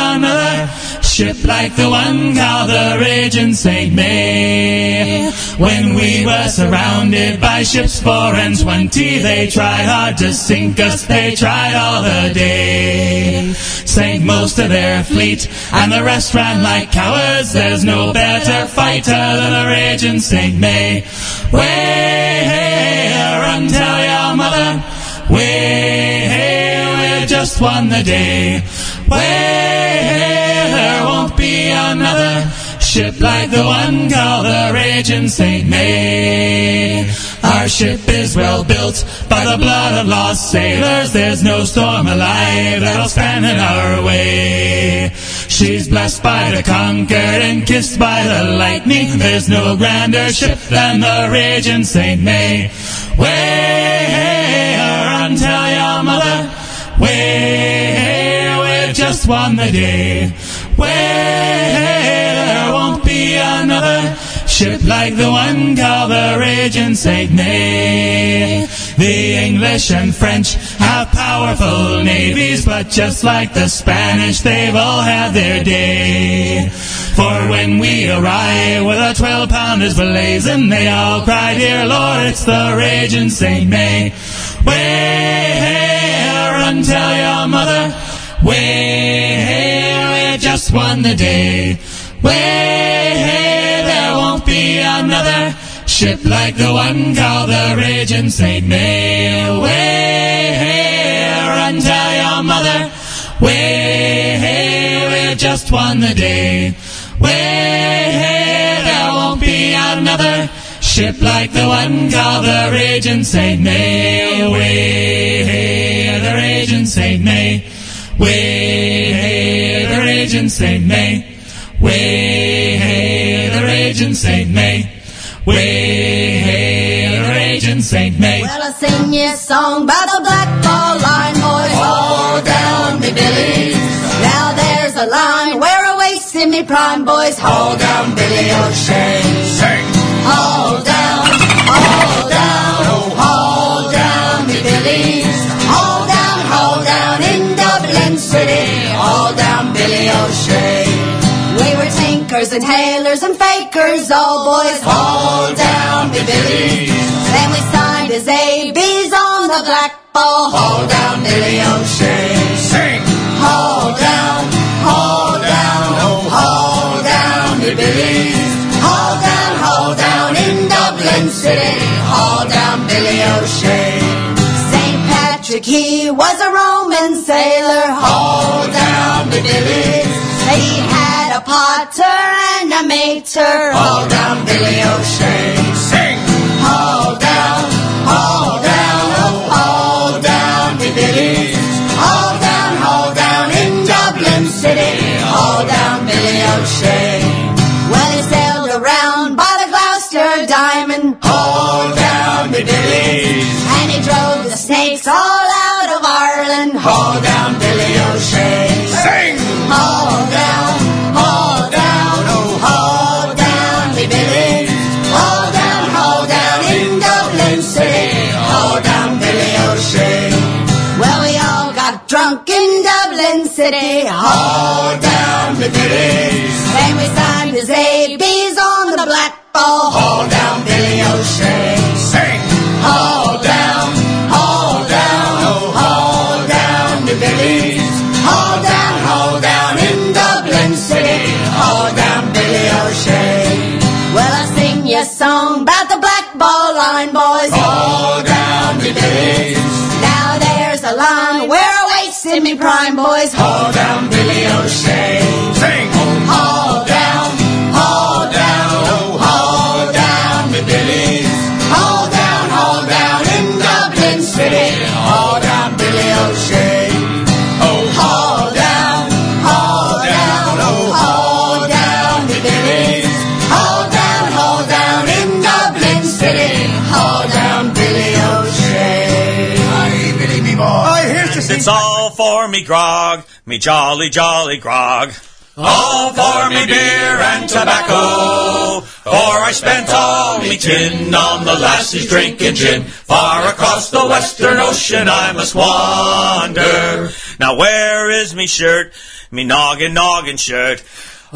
another ship like the one called the Raging St. May. When we were surrounded by ships four and twenty, they tried hard to sink us, they tried all the day. Sank most of their fleet, and the rest ran like cowards. There's no better fighter than the Raging St. May. Way, hey, run tell your mother. Way, we just won the day. Hey, there won't be another ship like the one called the Raging St. May. Our ship is well built by the blood of lost sailors. There's no storm alive that'll stand in our way. She's blessed by the conquered and kissed by the lightning. There's no grander ship than the Raging St. May. Way, hey, run won the day. where there won't be another ship like the one called the Raging St. May. The English and French have powerful navies, but just like the Spanish, they've all had their day. For when we arrive with our twelve pounders blazing, they all cry, Dear Lord, it's the Raging St. May. Hey, run tell your mother. Way, hey, we just won the day. Way, hey, there won't be another ship like the one called the Raging Saint May. Way, hey, run tell your mother. Way, hey, we just won the day. Way, hey, there won't be another ship like the one called the Raging Saint May. Way, hey, the Raging Saint May. Way, hey, the Raging Saint May. Way, hey, the Raging Saint May. Way, hey, the Raging Saint May. Well, I sing you a song about the black ball line, boys. Hold down, me Billy. Now there's a line where a waist in me prime, boys. Hold down, Billy O'Shea. Sing. Hold down, and tailors and fakers, all boys. Hold down, me Billies. Then we signed as ABs on the black ball. Hold down, Billy O'Shea. Sing. Hold down, hold down, oh, hold down, me Billies. Hold down, hold down in Dublin City. Hold down, Billy O'Shea. St. Patrick, he was a Roman sailor. Hold down, me Billies. He had potter and a mater. Hold down, Billy O'Shea. Sing. Hold down, hold down, hold down, me Billies. Hold down, hold down in Dublin City. Hold down, Billy O'Shea. Well, he sailed around by the Gloucester Diamond. Hold down, me Billies. And he drove the snakes all out of Ireland. Hold City. All for me grog, me jolly, jolly grog. All for me beer and tobacco. For I spent all me tin on the lassies drinking gin. Far across the western ocean I must wander. Now where is me shirt, me noggin, noggin shirt?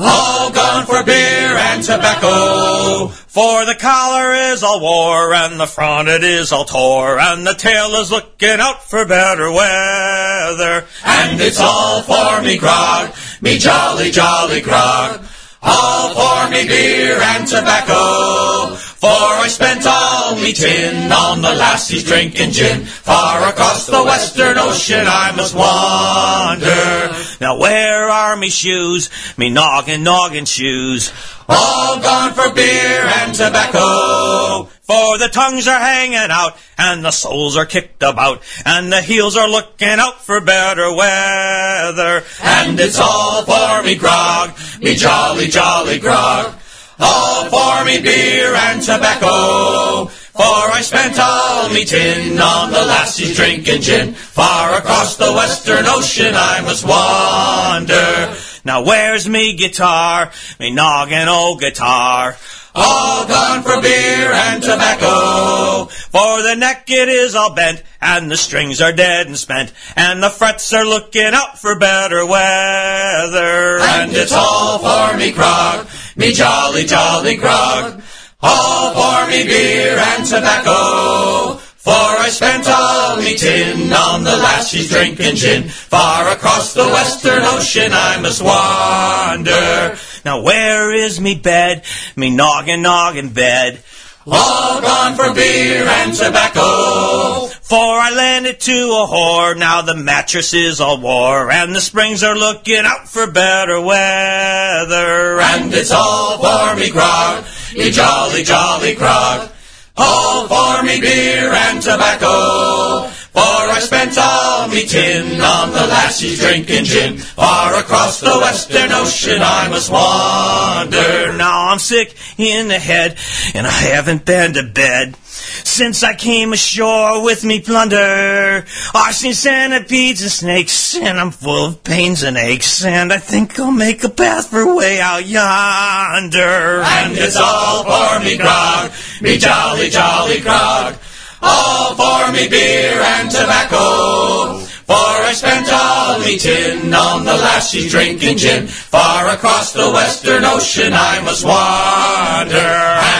All gone for beer and tobacco. For the collar is all wore, and the front it is all tore, and the tail is looking out for better weather. And it's all for me grog, me jolly, jolly grog. All for me beer and tobacco. For I spent all me tin on the lassies drinking gin. Far across the western ocean I must wander. Now where are me shoes, me noggin, noggin shoes? All gone for beer and tobacco. For the tongues are hanging out, and the soles are kicked about, and the heels are looking out for better weather. And it's all for me grog, me jolly, jolly grog. Oh, all for me beer and tobacco. For I spent all me tin on the lassies drinking gin. Far across the western ocean I must wander. Now where's me guitar, me noggin old guitar? All gone for beer and tobacco. For the neck it is all bent, and the strings are dead and spent, and the frets are looking out for better weather. And it's all for me grog, me jolly, jolly grog. All for me beer and tobacco. For I spent all me tin on the lass drinking gin. Far across the western ocean I must wander. Now where is me bed, me noggin noggin bed? All gone for beer and tobacco. For I landed to a whore, now the mattress is all wore, and the springs are looking out for better weather. And it's all for me grog, me jolly jolly grog. All for me beer and tobacco. For I spent all me tin on the lassie's drinking gin. Far across the western ocean I must wander. Now I'm sick in the head, and I haven't been to bed. Since I came ashore with me plunder, I've seen centipedes and snakes, and I'm full of pains and aches, and I think I'll make a path for way out yonder. And it's all for me grog, me jolly jolly grog. All for me beer and tobacco. For I spent all me tin on the lassie's drinking gin. Far across the western ocean I must wander.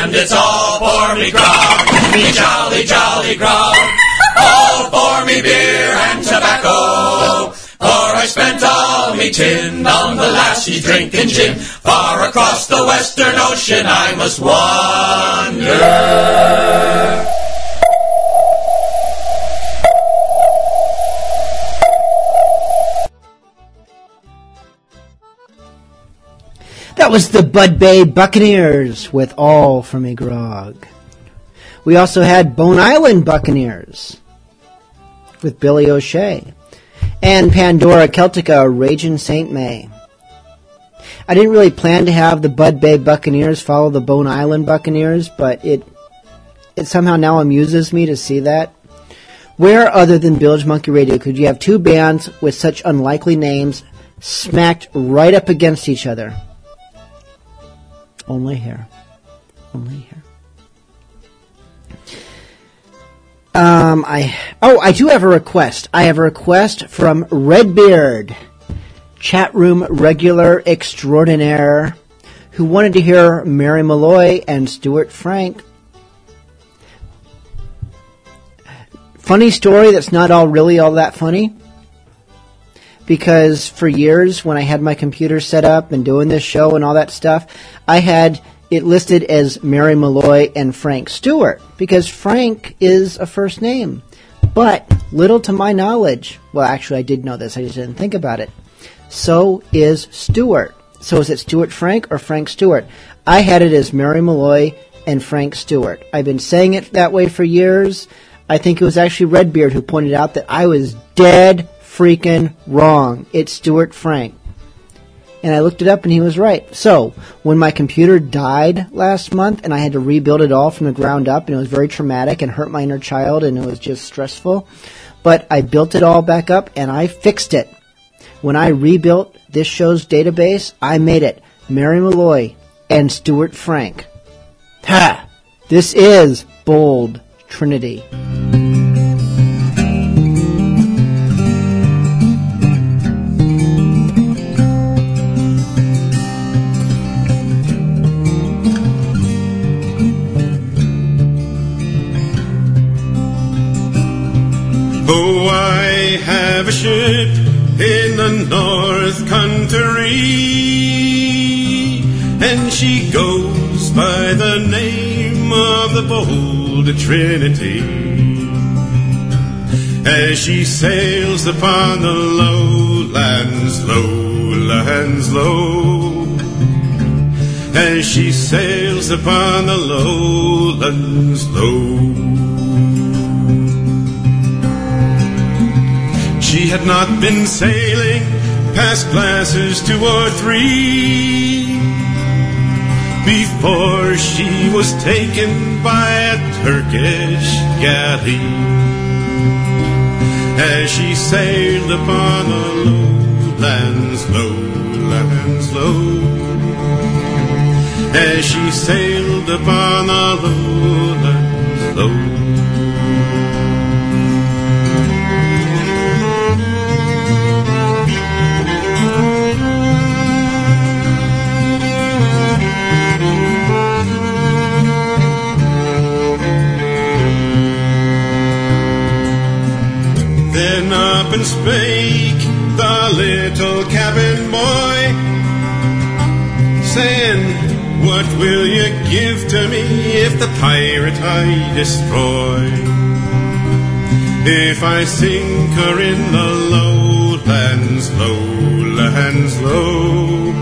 And it's all for me grog, me jolly jolly grog. All for me beer and tobacco. For I spent all me tin on the lassie's drinking gin. Far across the western ocean I must wander. That was the Bud Bay Buccaneers with All for Me Grog. We also had Bone Island Buccaneers with Billy O'Shea. And Pandora Celtica Raging St. May. I didn't really plan to have the Bud Bay Buccaneers follow the Bone Island Buccaneers, but it it somehow now amuses me to see that. Where other than Bilge Monkey Radio could you have two bands with such unlikely names smacked right up against each other? Only here. Only here. Um, I oh, I do have a request. I have a request from Redbeard, chat room regular extraordinaire, who wanted to hear Mary Malloy and Stuart Frank. Funny story that's not all really all that funny. Because for years, when I had my computer set up and doing this show and all that stuff, I had it listed as Mary Malloy and Frank Stewart because Frank is a first name. But little to my knowledge, well, actually, I did know this, I just didn't think about it. So is Stewart. So is it Stewart Frank or Frank Stewart? I had it as Mary Malloy and Frank Stewart. I've been saying it that way for years. I think it was actually Redbeard who pointed out that I was dead freaking wrong. It's Stuart Frank. And I looked it up and he was right. So, when my computer died last month and I had to rebuild it all from the ground up and it was very traumatic and hurt my inner child and it was just stressful, but I built it all back up and I fixed it. When I rebuilt this show's database, I made it Mary Malloy and Stuart Frank. Ha! This is Bold Trinity. Have a ship in the North Country, and she goes by the name of the Bold Trinity. As she sails upon the lowlands, lowlands, low. As she sails upon the lowlands, low. She had not been sailing past glasses two or three before she was taken by a Turkish galley. As she sailed upon the lowlands, lowlands, low. As she sailed upon the lowlands, low. And spake the little cabin boy, saying, What will you give to me if the pirate I destroy? If I sink her in the lowlands, lowlands, low.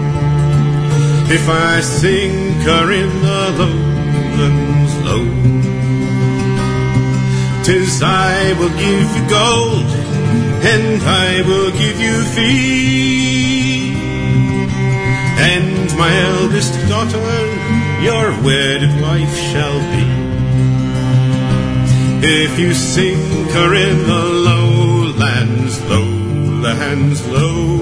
If I sink her in the lowlands, low. Tis I will give you gold, and I will give you fee. And my eldest daughter, your wedded wife shall be. If you sink her in the lowlands, lowlands, low.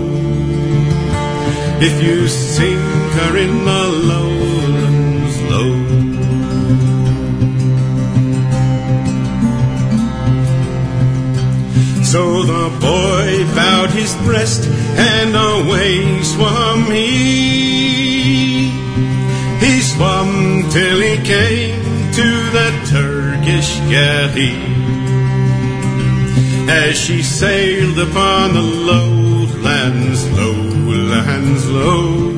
If you sink her in the lowlands, So the boy bowed his breast and away swam he. He swam till he came to the Turkish galley. As she sailed upon the lowlands, lowlands, low.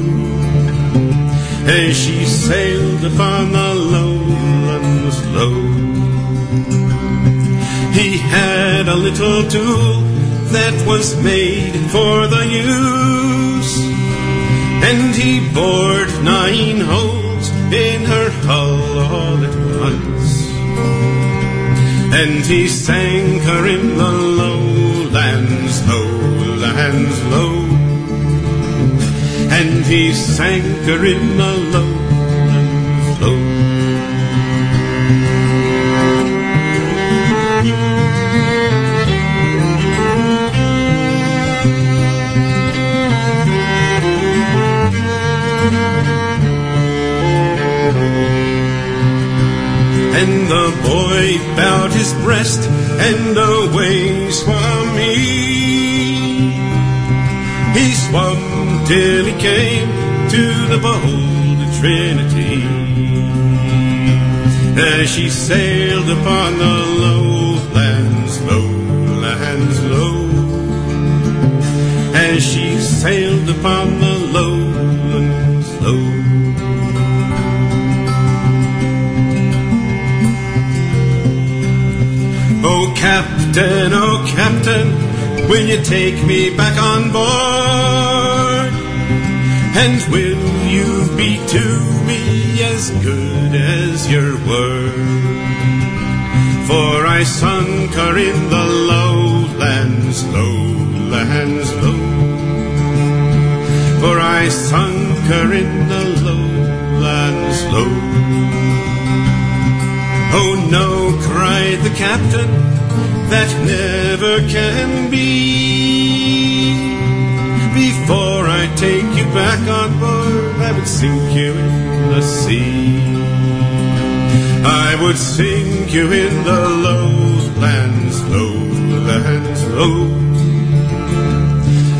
As she sailed upon the lowlands, low. Had a little tool that was made for the use, and he bored nine holes in her hull all at once. And he sank her in the lowlands, lowlands, low. And he sank her in the lowlands, low. And the boy bowed his breast and away swam he. He swam till he came to the bold Trinity. As she sailed upon the lowlands, lowlands, low. As she sailed upon the Captain, oh, Captain, will you take me back on board? And will you be to me as good as your word? For I sunk her in the lowlands, lowlands, low. For I sunk her in the lowlands, low. Oh no, cried the captain, that never can be. Before I take you back on board, I would sink you in the sea. I would sink you in the lowlands, lowlands, low.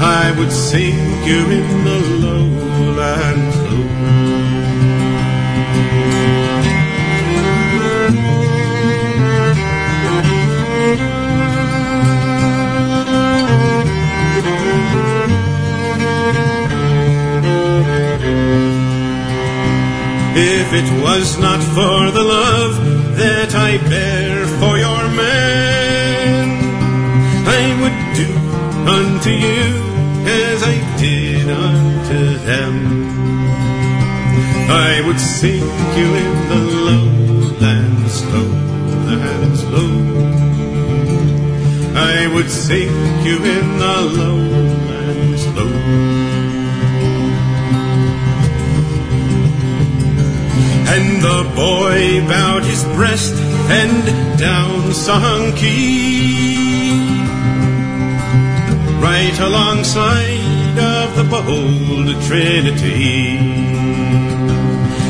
I would sink you in the If it was not for the love that I bear for your man, I would do unto you as I did unto them. I would sink you in the lowlands, lowlands, low. I would sink you in the lowlands, low. And the boy bowed his breast and down sunk he, right alongside of the bold Trinity.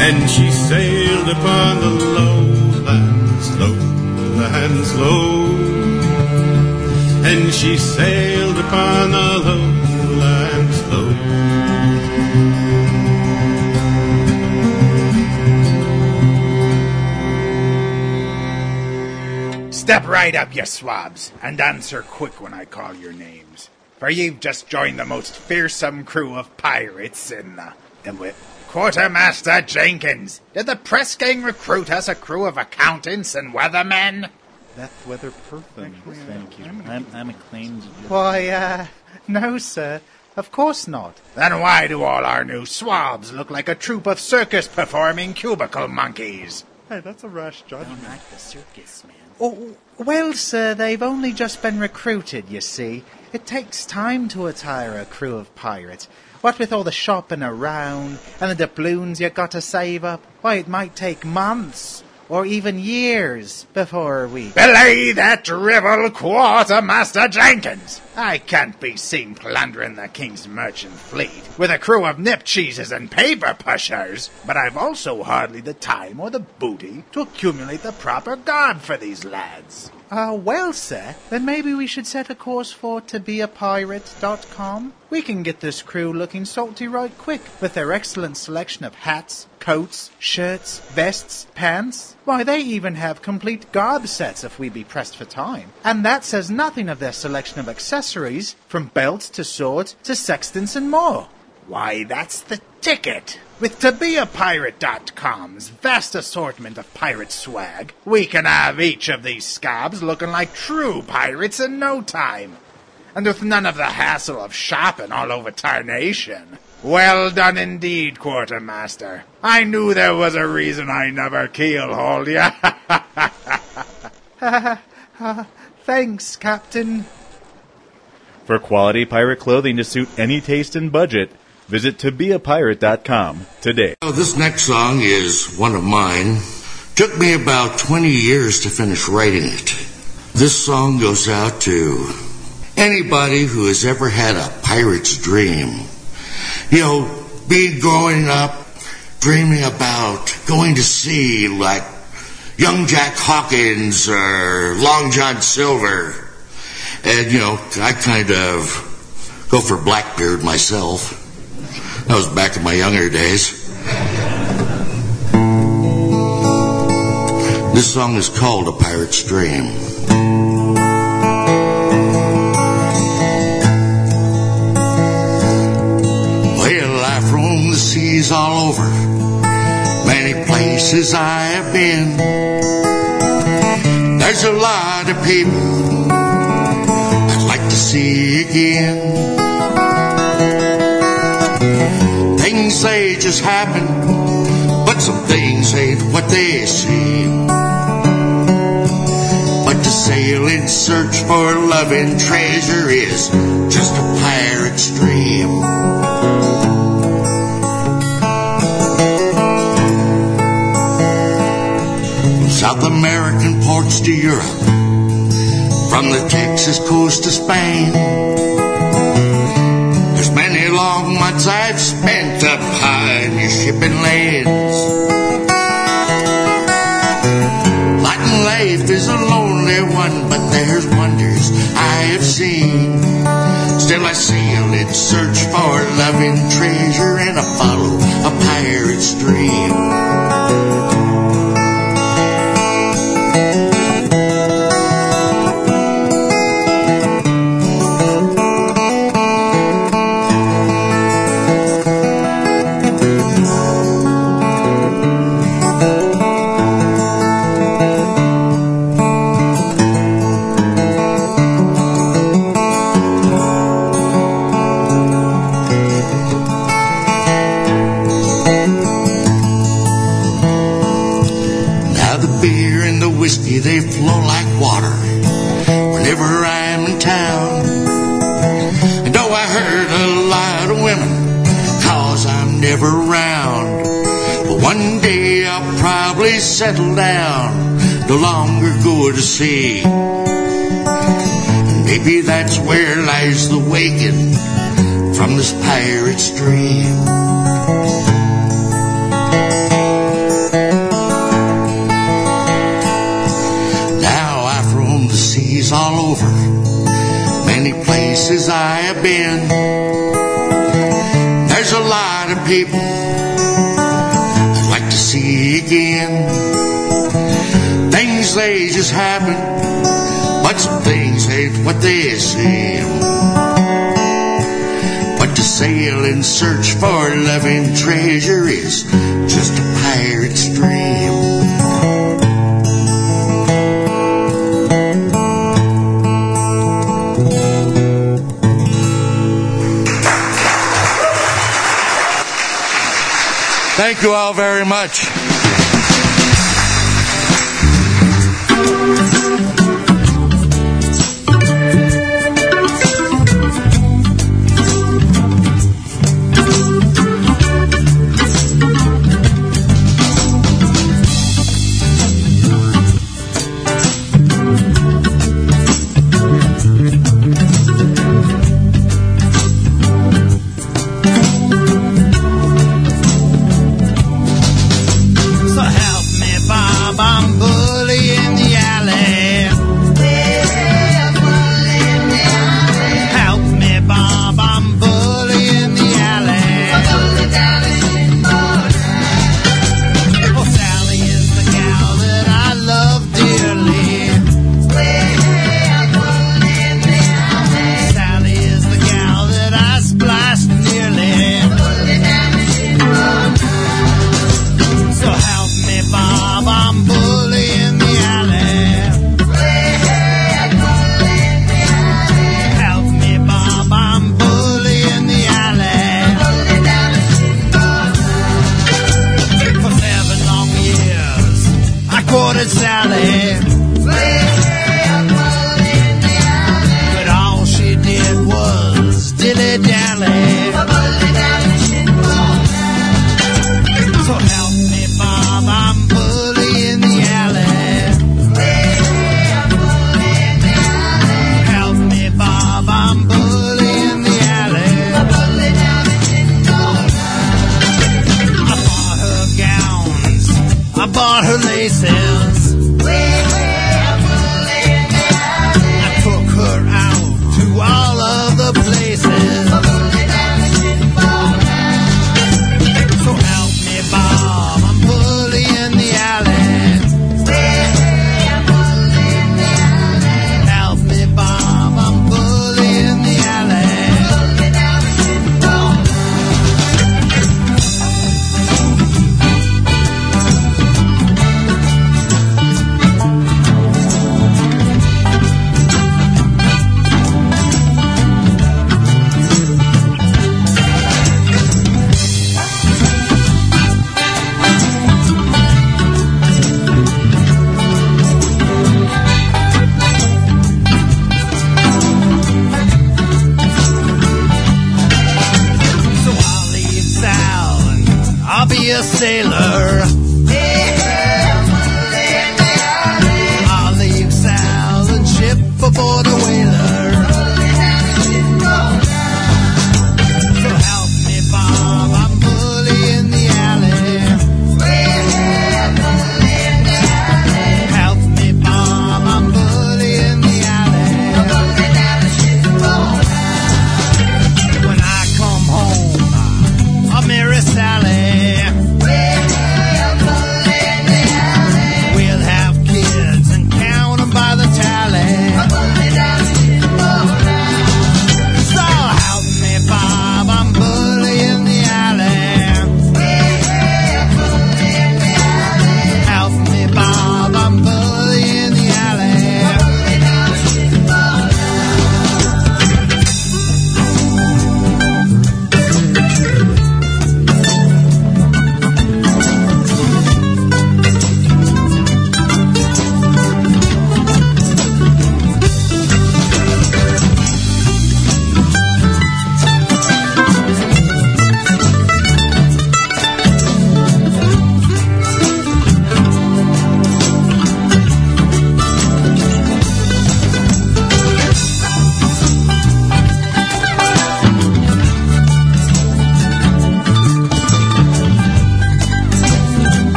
And she sailed upon the lowlands, lowlands, low. And she sailed upon the lowlands, Step right up, you swabs, and answer quick when I call your names. For you've just joined the most fearsome crew of pirates in the... the wi- Quartermaster Jenkins, did the press gang recruit us a crew of accountants and weathermen? Beth Weather Pertham. Thank you. I'm, I'm acclaimed. Why, uh, no, sir. Of course not. Then why do all our new swabs look like a troop of circus-performing cubicle monkeys? Hey, that's a rash judgment. I don't like the circus, man. Oh, well, sir, they've only just been recruited, you see. It takes time to attire a crew of pirates. What with all the shopping around and the doubloons you got to save up, why, it might take months or even years before we. Belay that drivel, Quartermaster Jenkins! I can't be seen plundering the King's merchant fleet with a crew of nip cheeses and paper pushers, but I've also hardly the time or the booty to accumulate the proper garb for these lads. Ah, well, sir, then maybe we should set a course for tobeapirate.com. We can get this crew looking salty right quick with their excellent selection of hats, coats, shirts, vests, pants. Why, they even have complete garb sets if we be pressed for time. And that says nothing of their selection of accessories, from belts to swords to sextants and more. Why, that's the ticket! With ToBeAPirate.com's vast assortment of pirate swag, we can have each of these scabs looking like true pirates in no time. And with none of the hassle of shopping all over tarnation. Well done indeed, Quartermaster. I knew there was a reason I never keelhauled ya. Thanks, Captain. For quality pirate clothing to suit any taste and budget, visit tobeapirate.com today. Oh, this next song is one of mine. Took me about 20 years to finish writing it. This song goes out to anybody who has ever had a pirate's dream. You know, be growing up dreaming about going to sea like young Jack Hawkins or Long John Silver. And, you know, I kind of go for Blackbeard myself. That was back in my younger days. This song is called A Pirate's Dream. Well, I've roamed the seas all over, many places I have been. There's a lot of people I'd like to see again. Things they just happen, but some things ain't what they seem. But to sail in search for love and treasure is just a pirate's dream. From South American ports to Europe, from the Texas coast to Spain. There's many long months I've spent your shipping lanes. Latin life is a lonely one, but there's wonders I have seen. Still I sail in search for love and treasure, and I follow a pirate's dream. Sea. Maybe that's where lies the waking from this pirate's dream. Now I've roamed the seas all over, many places I have been. things happen, but some things ain't what they seem. But to sail in search for loving treasure is just a pirate's dream. Thank you all very much.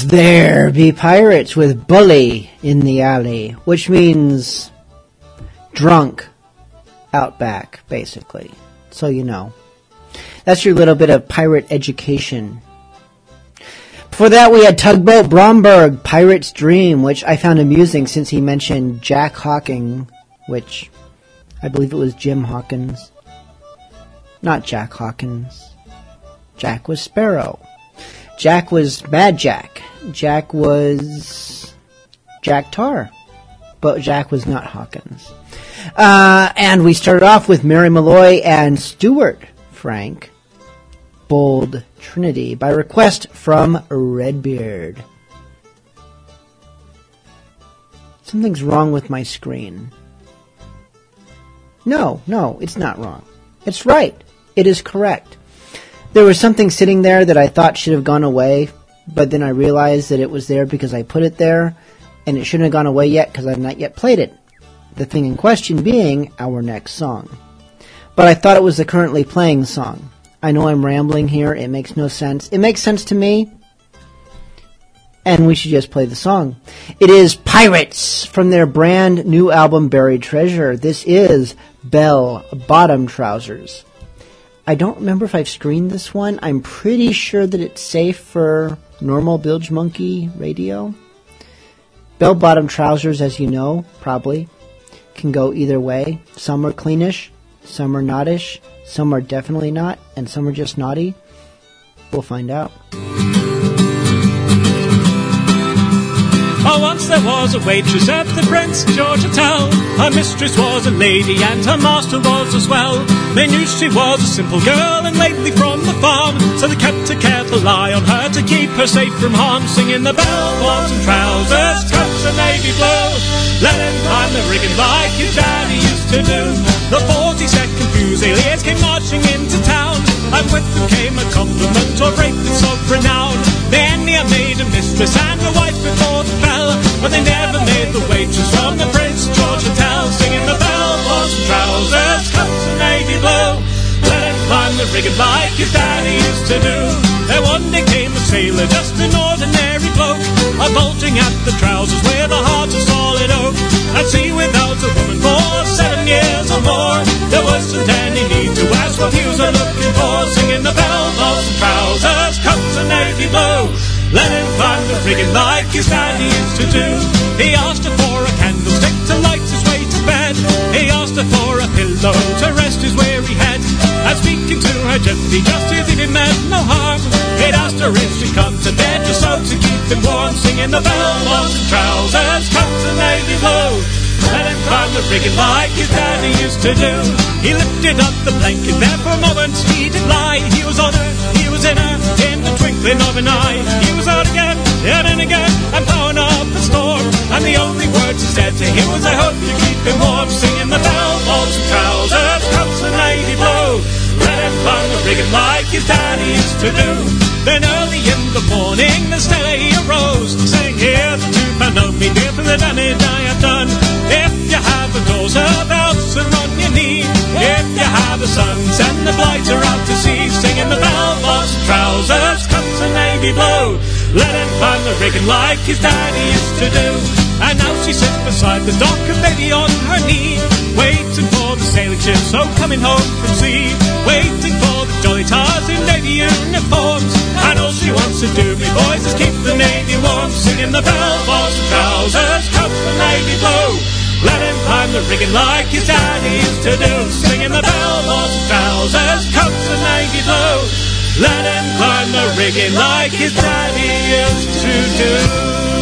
There, be pirates with bully in the alley, which means drunk out back, basically. So you know. That's your little bit of pirate education. Before that, we had Tugboat Bromberg, Pirate's Dream, which I found amusing since he mentioned Jack Hawking, which I believe it was Jim Hawkins. Not Jack Hawkins. Jack was Sparrow. Jack was Mad Jack. Jack was Jack Tar. But Jack was not Hawkins. Uh, and we started off with Mary Malloy and Stuart Frank. Bold Trinity by request from Redbeard. Something's wrong with my screen. No, no, it's not wrong. It's right. It is correct. There was something sitting there that I thought should have gone away, but then I realized that it was there because I put it there, and it shouldn't have gone away yet because I've not yet played it. The thing in question being our next song. But I thought it was the currently playing song. I know I'm rambling here, it makes no sense. It makes sense to me, and we should just play the song. It is Pirates from their brand new album Buried Treasure. This is Bell Bottom Trousers. I don't remember if I've screened this one. I'm pretty sure that it's safe for normal Bilge Monkey radio. Bell bottom trousers, as you know, probably, can go either way. Some are cleanish, some are nottish, some are definitely not, and some are just naughty. We'll find out. Oh, once there was a waitress at the Prince George Hotel. Her mistress was a lady and her master was as well. They knew she was a simple girl and lately from the farm. So they kept a careful eye on her to keep her safe from harm. Singing the bell bottom trousers, cups and navy blue. Let him climb the rigging like his daddy used to do. The 42nd Fusiliers came marching into town. And with them came a compliment of greatness of renown. Then he made a mistress and a wife before the bell. But they never made the waitress from the Prince George Hotel. Singing the bell bottom trousers, cups and navy blue. Let him climb the rigging like his daddy used to do. Then one day came a sailor, just an ordinary bloke. A bulging at the trousers with a heart of solid oak. At sea without a woman for seven years or more. There wasn't any need to ask what he was looking for. Let him climb the rigging like his daddy used to do. He asked her for a candlestick to light his way to bed. He asked her for a pillow to rest his weary head. And speaking to her gently, just as if it meant no harm. He'd asked her if she'd come to bed just so to keep him warm. Singing the bell bottom trousers, cups and navy blue. Let him climb the rigging like his daddy used to do. He lifted up the blanket there for a moment, he did lie. He was on her, he was in her, in the an eye. He was out again, yet in again, and blowing up a storm. And the only words he said to him was, I hope you keep him warm. Singing the bell bottom trousers, cups and navy blue. Let him climb the rigging like his daddy used to do. Then early in the morning, the stay arose, saying, Here's a two pound note, me dear, for the damage I have done. If you have a daughter, bounce her on your knee. If you have a son, send the blighter out to sea, singing the bottom trousers, cups and navy blue. Let him climb the rigging like his daddy used to do. And now she sits beside the dock, a baby on her knee, waiting for the sailing ships, so coming home from sea, waiting for the jolly tars in navy uniforms. And all she wants to do, me boys, is keep the navy warm, singing the bottom trousers, cups and navy blue. Let him climb the rigging like his daddy used to do, singing the bell bottom trousers, cups and navy blue. Let him climb the rigging like his daddy used to do.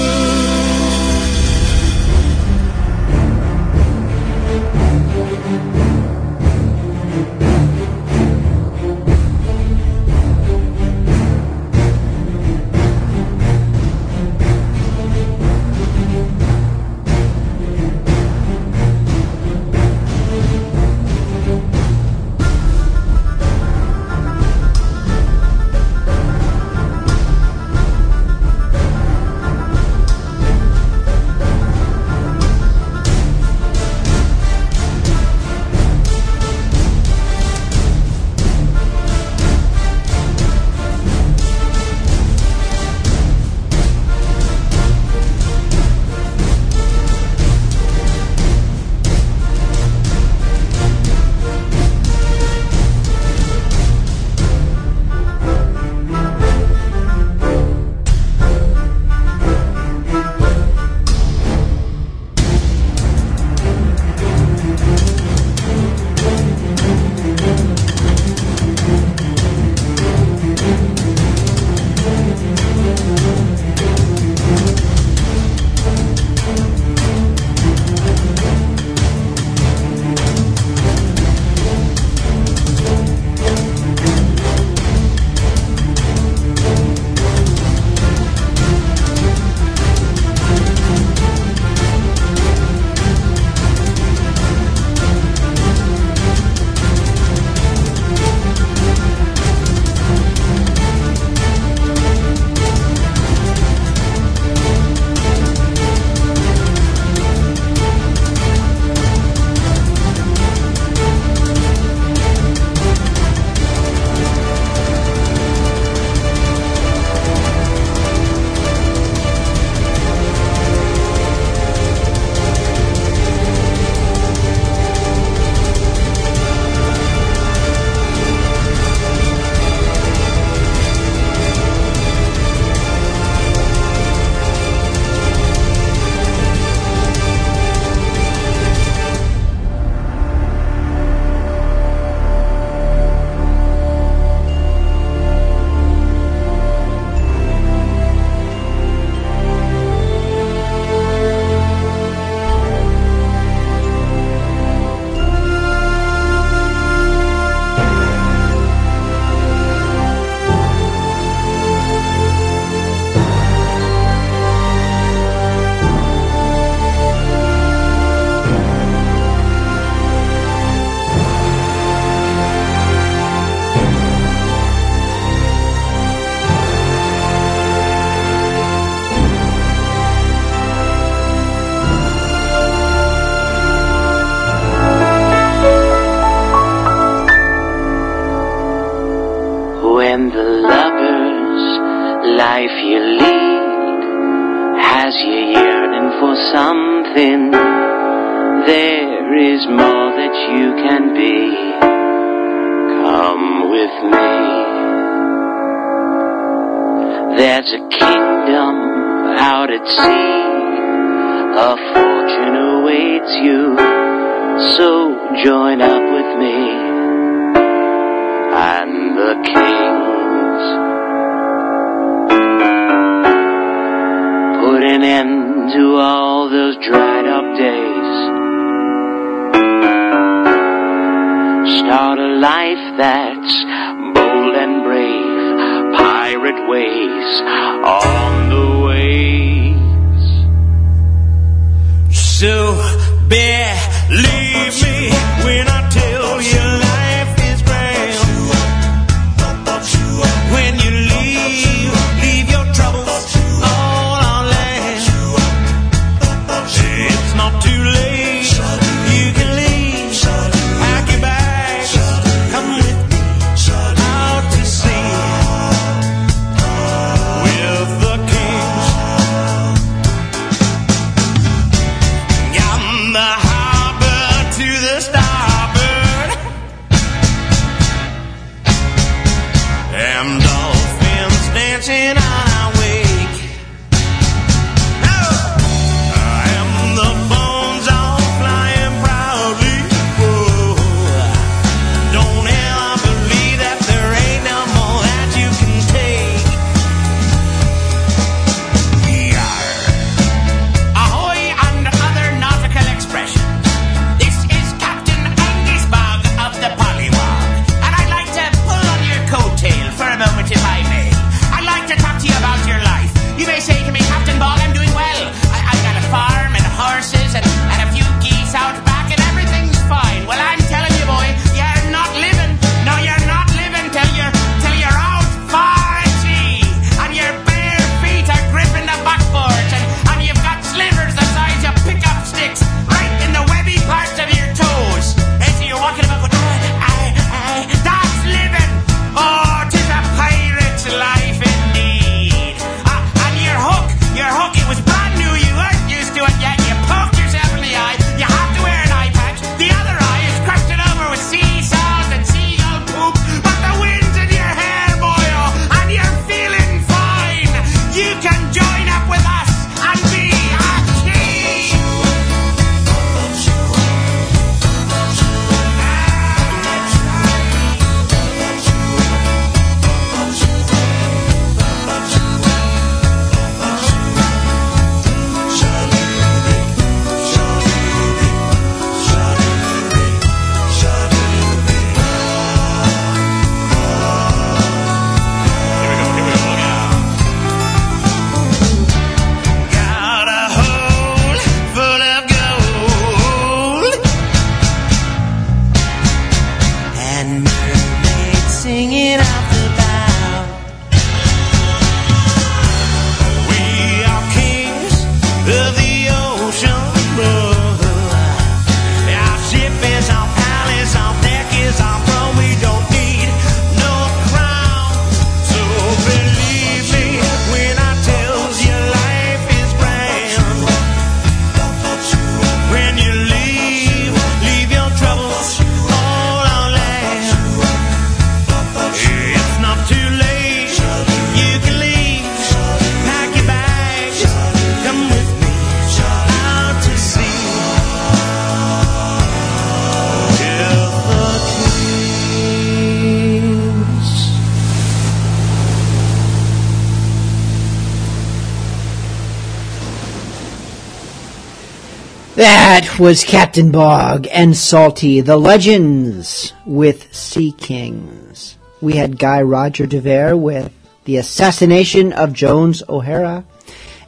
That was Captain Bogg and Salty, the legends with Sea Kings. We had Guy Roger DeVere with The Assassination of Jones O'Hara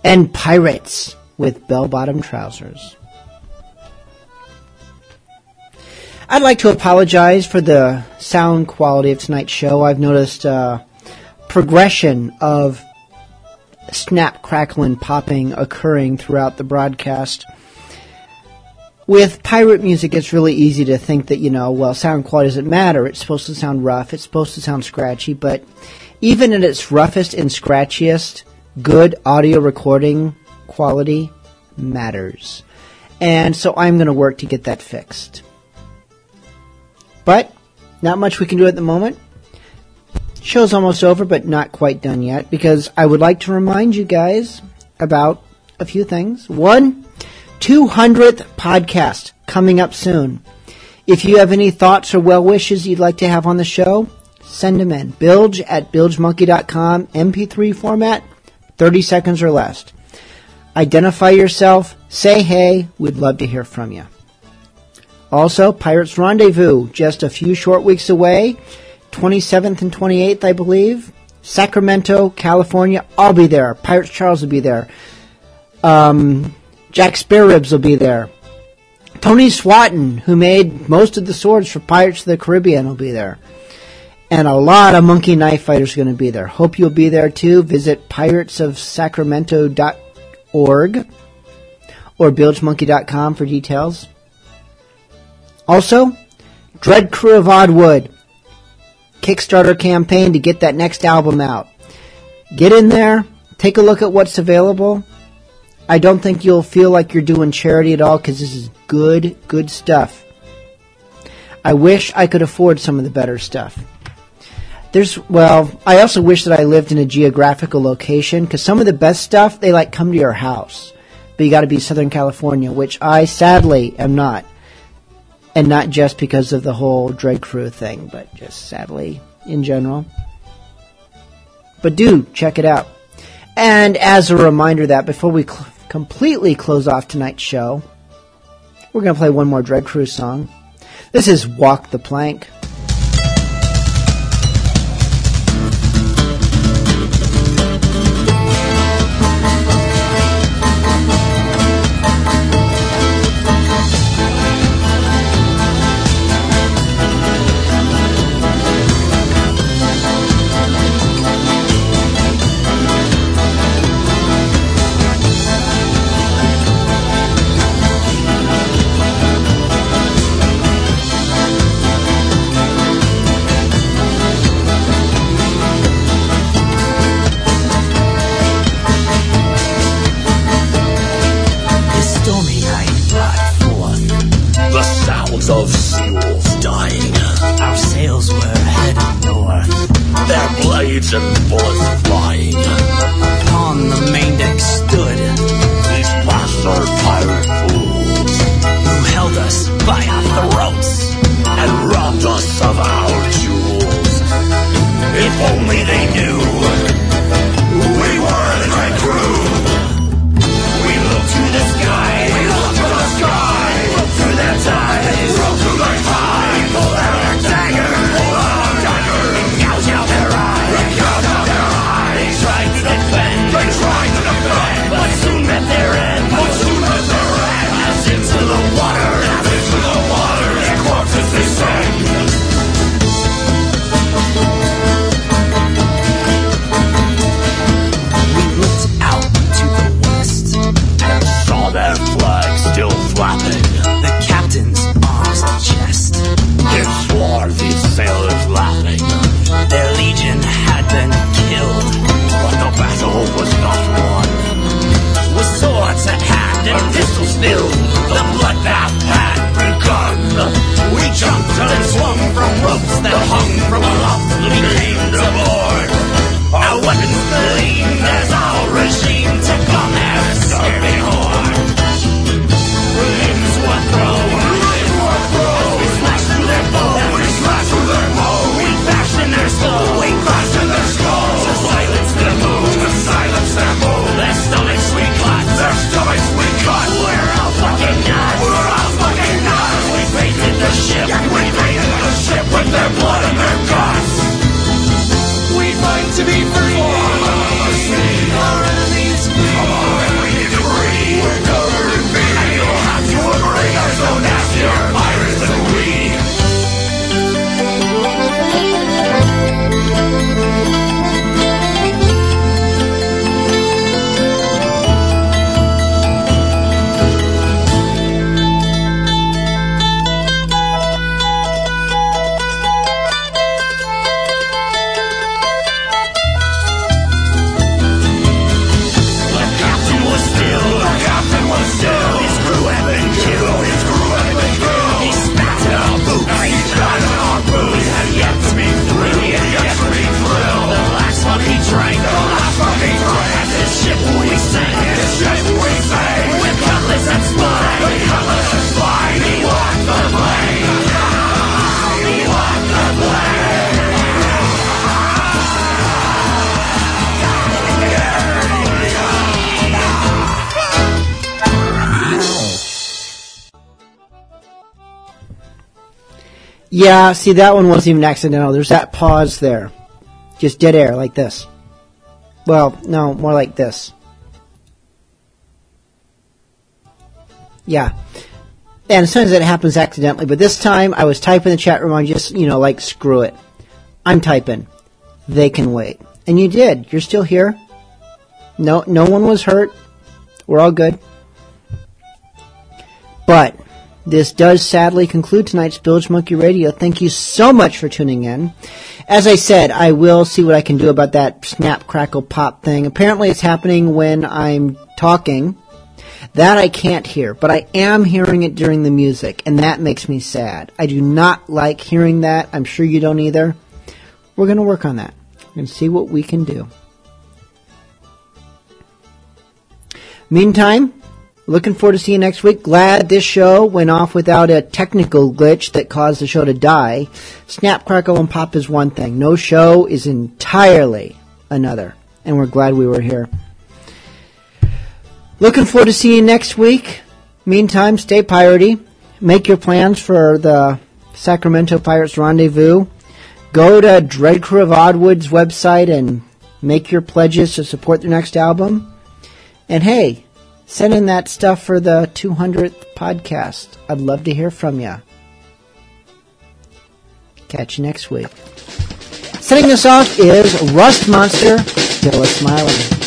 and Pirates with Bell Bottom Trousers. I'd like to apologize for the sound quality of tonight's show. I've noticed a progression of snap, crackle, and popping occurring throughout the broadcast with pirate music, it's really easy to think that, you know, well, sound quality doesn't matter. It's supposed to sound rough. It's supposed to sound scratchy. But even at its roughest and scratchiest, good audio recording quality matters. And so I'm going to work to get that fixed. But not much we can do at the moment. Show's almost over, but not quite done yet, because I would like to remind you guys about a few things. One, 200th podcast coming up soon. If you have any thoughts or well wishes you'd like to have on the show, send them in. Bilge at bilgemonkey.com, MP3 format, 30 seconds or less. Identify yourself, say hey, we'd love to hear from you. Also, Pirates Rendezvous, just a few short weeks away, 27th and 28th, I believe. Sacramento, California, I'll be there. Pirates Charles will be there. Um, Jack Spareribs will be there. Tony Swatton, who made most of the swords for Pirates of the Caribbean, will be there. And a lot of monkey knife fighters are going to be there. Hope you'll be there too. Visit piratesofsacramento.org or bilgemonkey.com for details. Also, Dread Crew of Oddwood Kickstarter campaign to get that next album out. Get in there, take a look at what's available. I don't think you'll feel like you're doing charity at all because this is good, good stuff. I wish I could afford some of the better stuff. There's, well, I also wish that I lived in a geographical location because some of the best stuff, they like come to your house. But you gotta be Southern California, which I sadly am not. And not just because of the whole Dread Crew thing, but just sadly in general. But do check it out. And as a reminder that before we cl- completely close off tonight's show, we're going to play one more Dread Crew song. This is Walk the Plank. Yeah, see, that one wasn't even accidental. There's that pause there. Just dead air, like this. Well, no, more like this. Yeah. And sometimes it happens accidentally, but this time I was typing in the chat room, I just, you know, like, screw it. I'm typing. They can wait. And you did. You're still here. No, no one was hurt. We're all good. This does sadly conclude tonight's Bilge Monkey Radio. Thank you so much for tuning in. As I said, I will see what I can do about that snap, crackle, pop thing. Apparently it's happening when I'm talking. That I can't hear, but I am hearing it during the music, and that makes me sad. I do not like hearing that. I'm sure you don't either. We're going to work on that and see what we can do. Meantime, looking forward to seeing you next week. Glad this show went off without a technical glitch that caused the show to die. Snap, crackle, and pop is one thing. No show is entirely another. And we're glad we were here. Looking forward to seeing you next week. Meantime, stay piratey. Make your plans for the Sacramento Pirates Rendezvous. Go to Dread Crew of Oddwood's website and make your pledges to support their next album. And hey, send in that stuff for the 200th podcast. I'd love to hear from you. Catch you next week. Setting us off is Rust Monster, still smiling.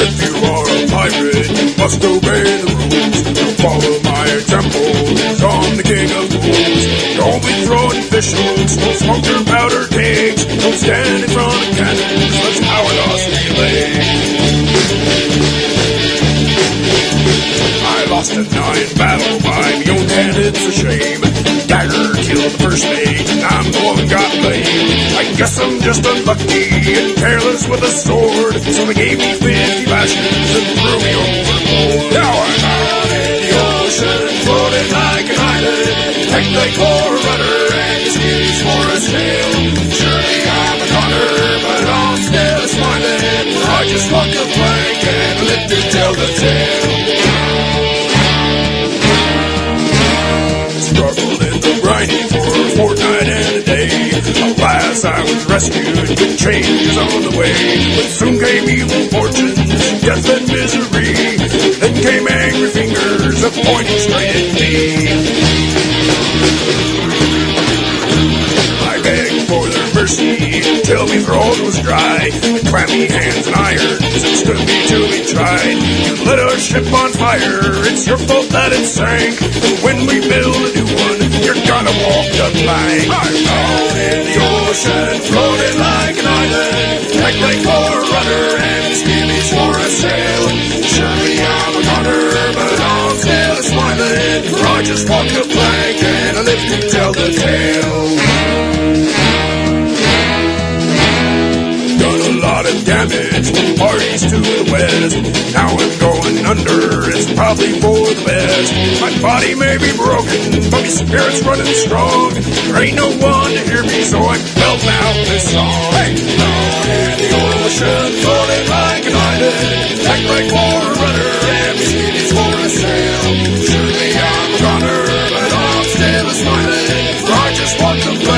If you are a pirate, you must obey the rules. You follow my example, I'm the king of fools. Don't be throwing fish hooks, don't smoke your powder kegs. Don't stand in front of cannons, let's power loss relay. I lost a nine battle by my own hand, it's a shame. Dagger killed the first mate, guess I'm just unlucky and careless with a sword, so they gave me 50 lashes and threw me overboard. Now I'm out in the ocean, floating like an island. Heck, they for a rudder and skis for a sail. I was rescued, good change is on the way. But soon came evil fortunes, death and misery. Then came angry fingers, a pointing straight at me. I begged for their mercy, till me throat was dry. And clammy hands and irons that stood me till we tried. You lit our ship on fire, it's your fault that it sank. When we build a new one, you're gonna walk the plank. I'm out in the ocean, floating like an island. Like for a rudder and skillies for a sail. Surely I'm a gunner, but I'm still smiling. For I just walk the plank and I live to tell the tale. Damage parties to the west. Now I'm going under, it's probably for the best. My body may be broken, but my spirit's running strong. There ain't no one to hear me, so I'm belting out this song. Hey, down in the ocean, floating like an island. Act like for a rudder, and my skin is for a sail. Surely I'm a goner, but I'm still smiling. I just walk the plank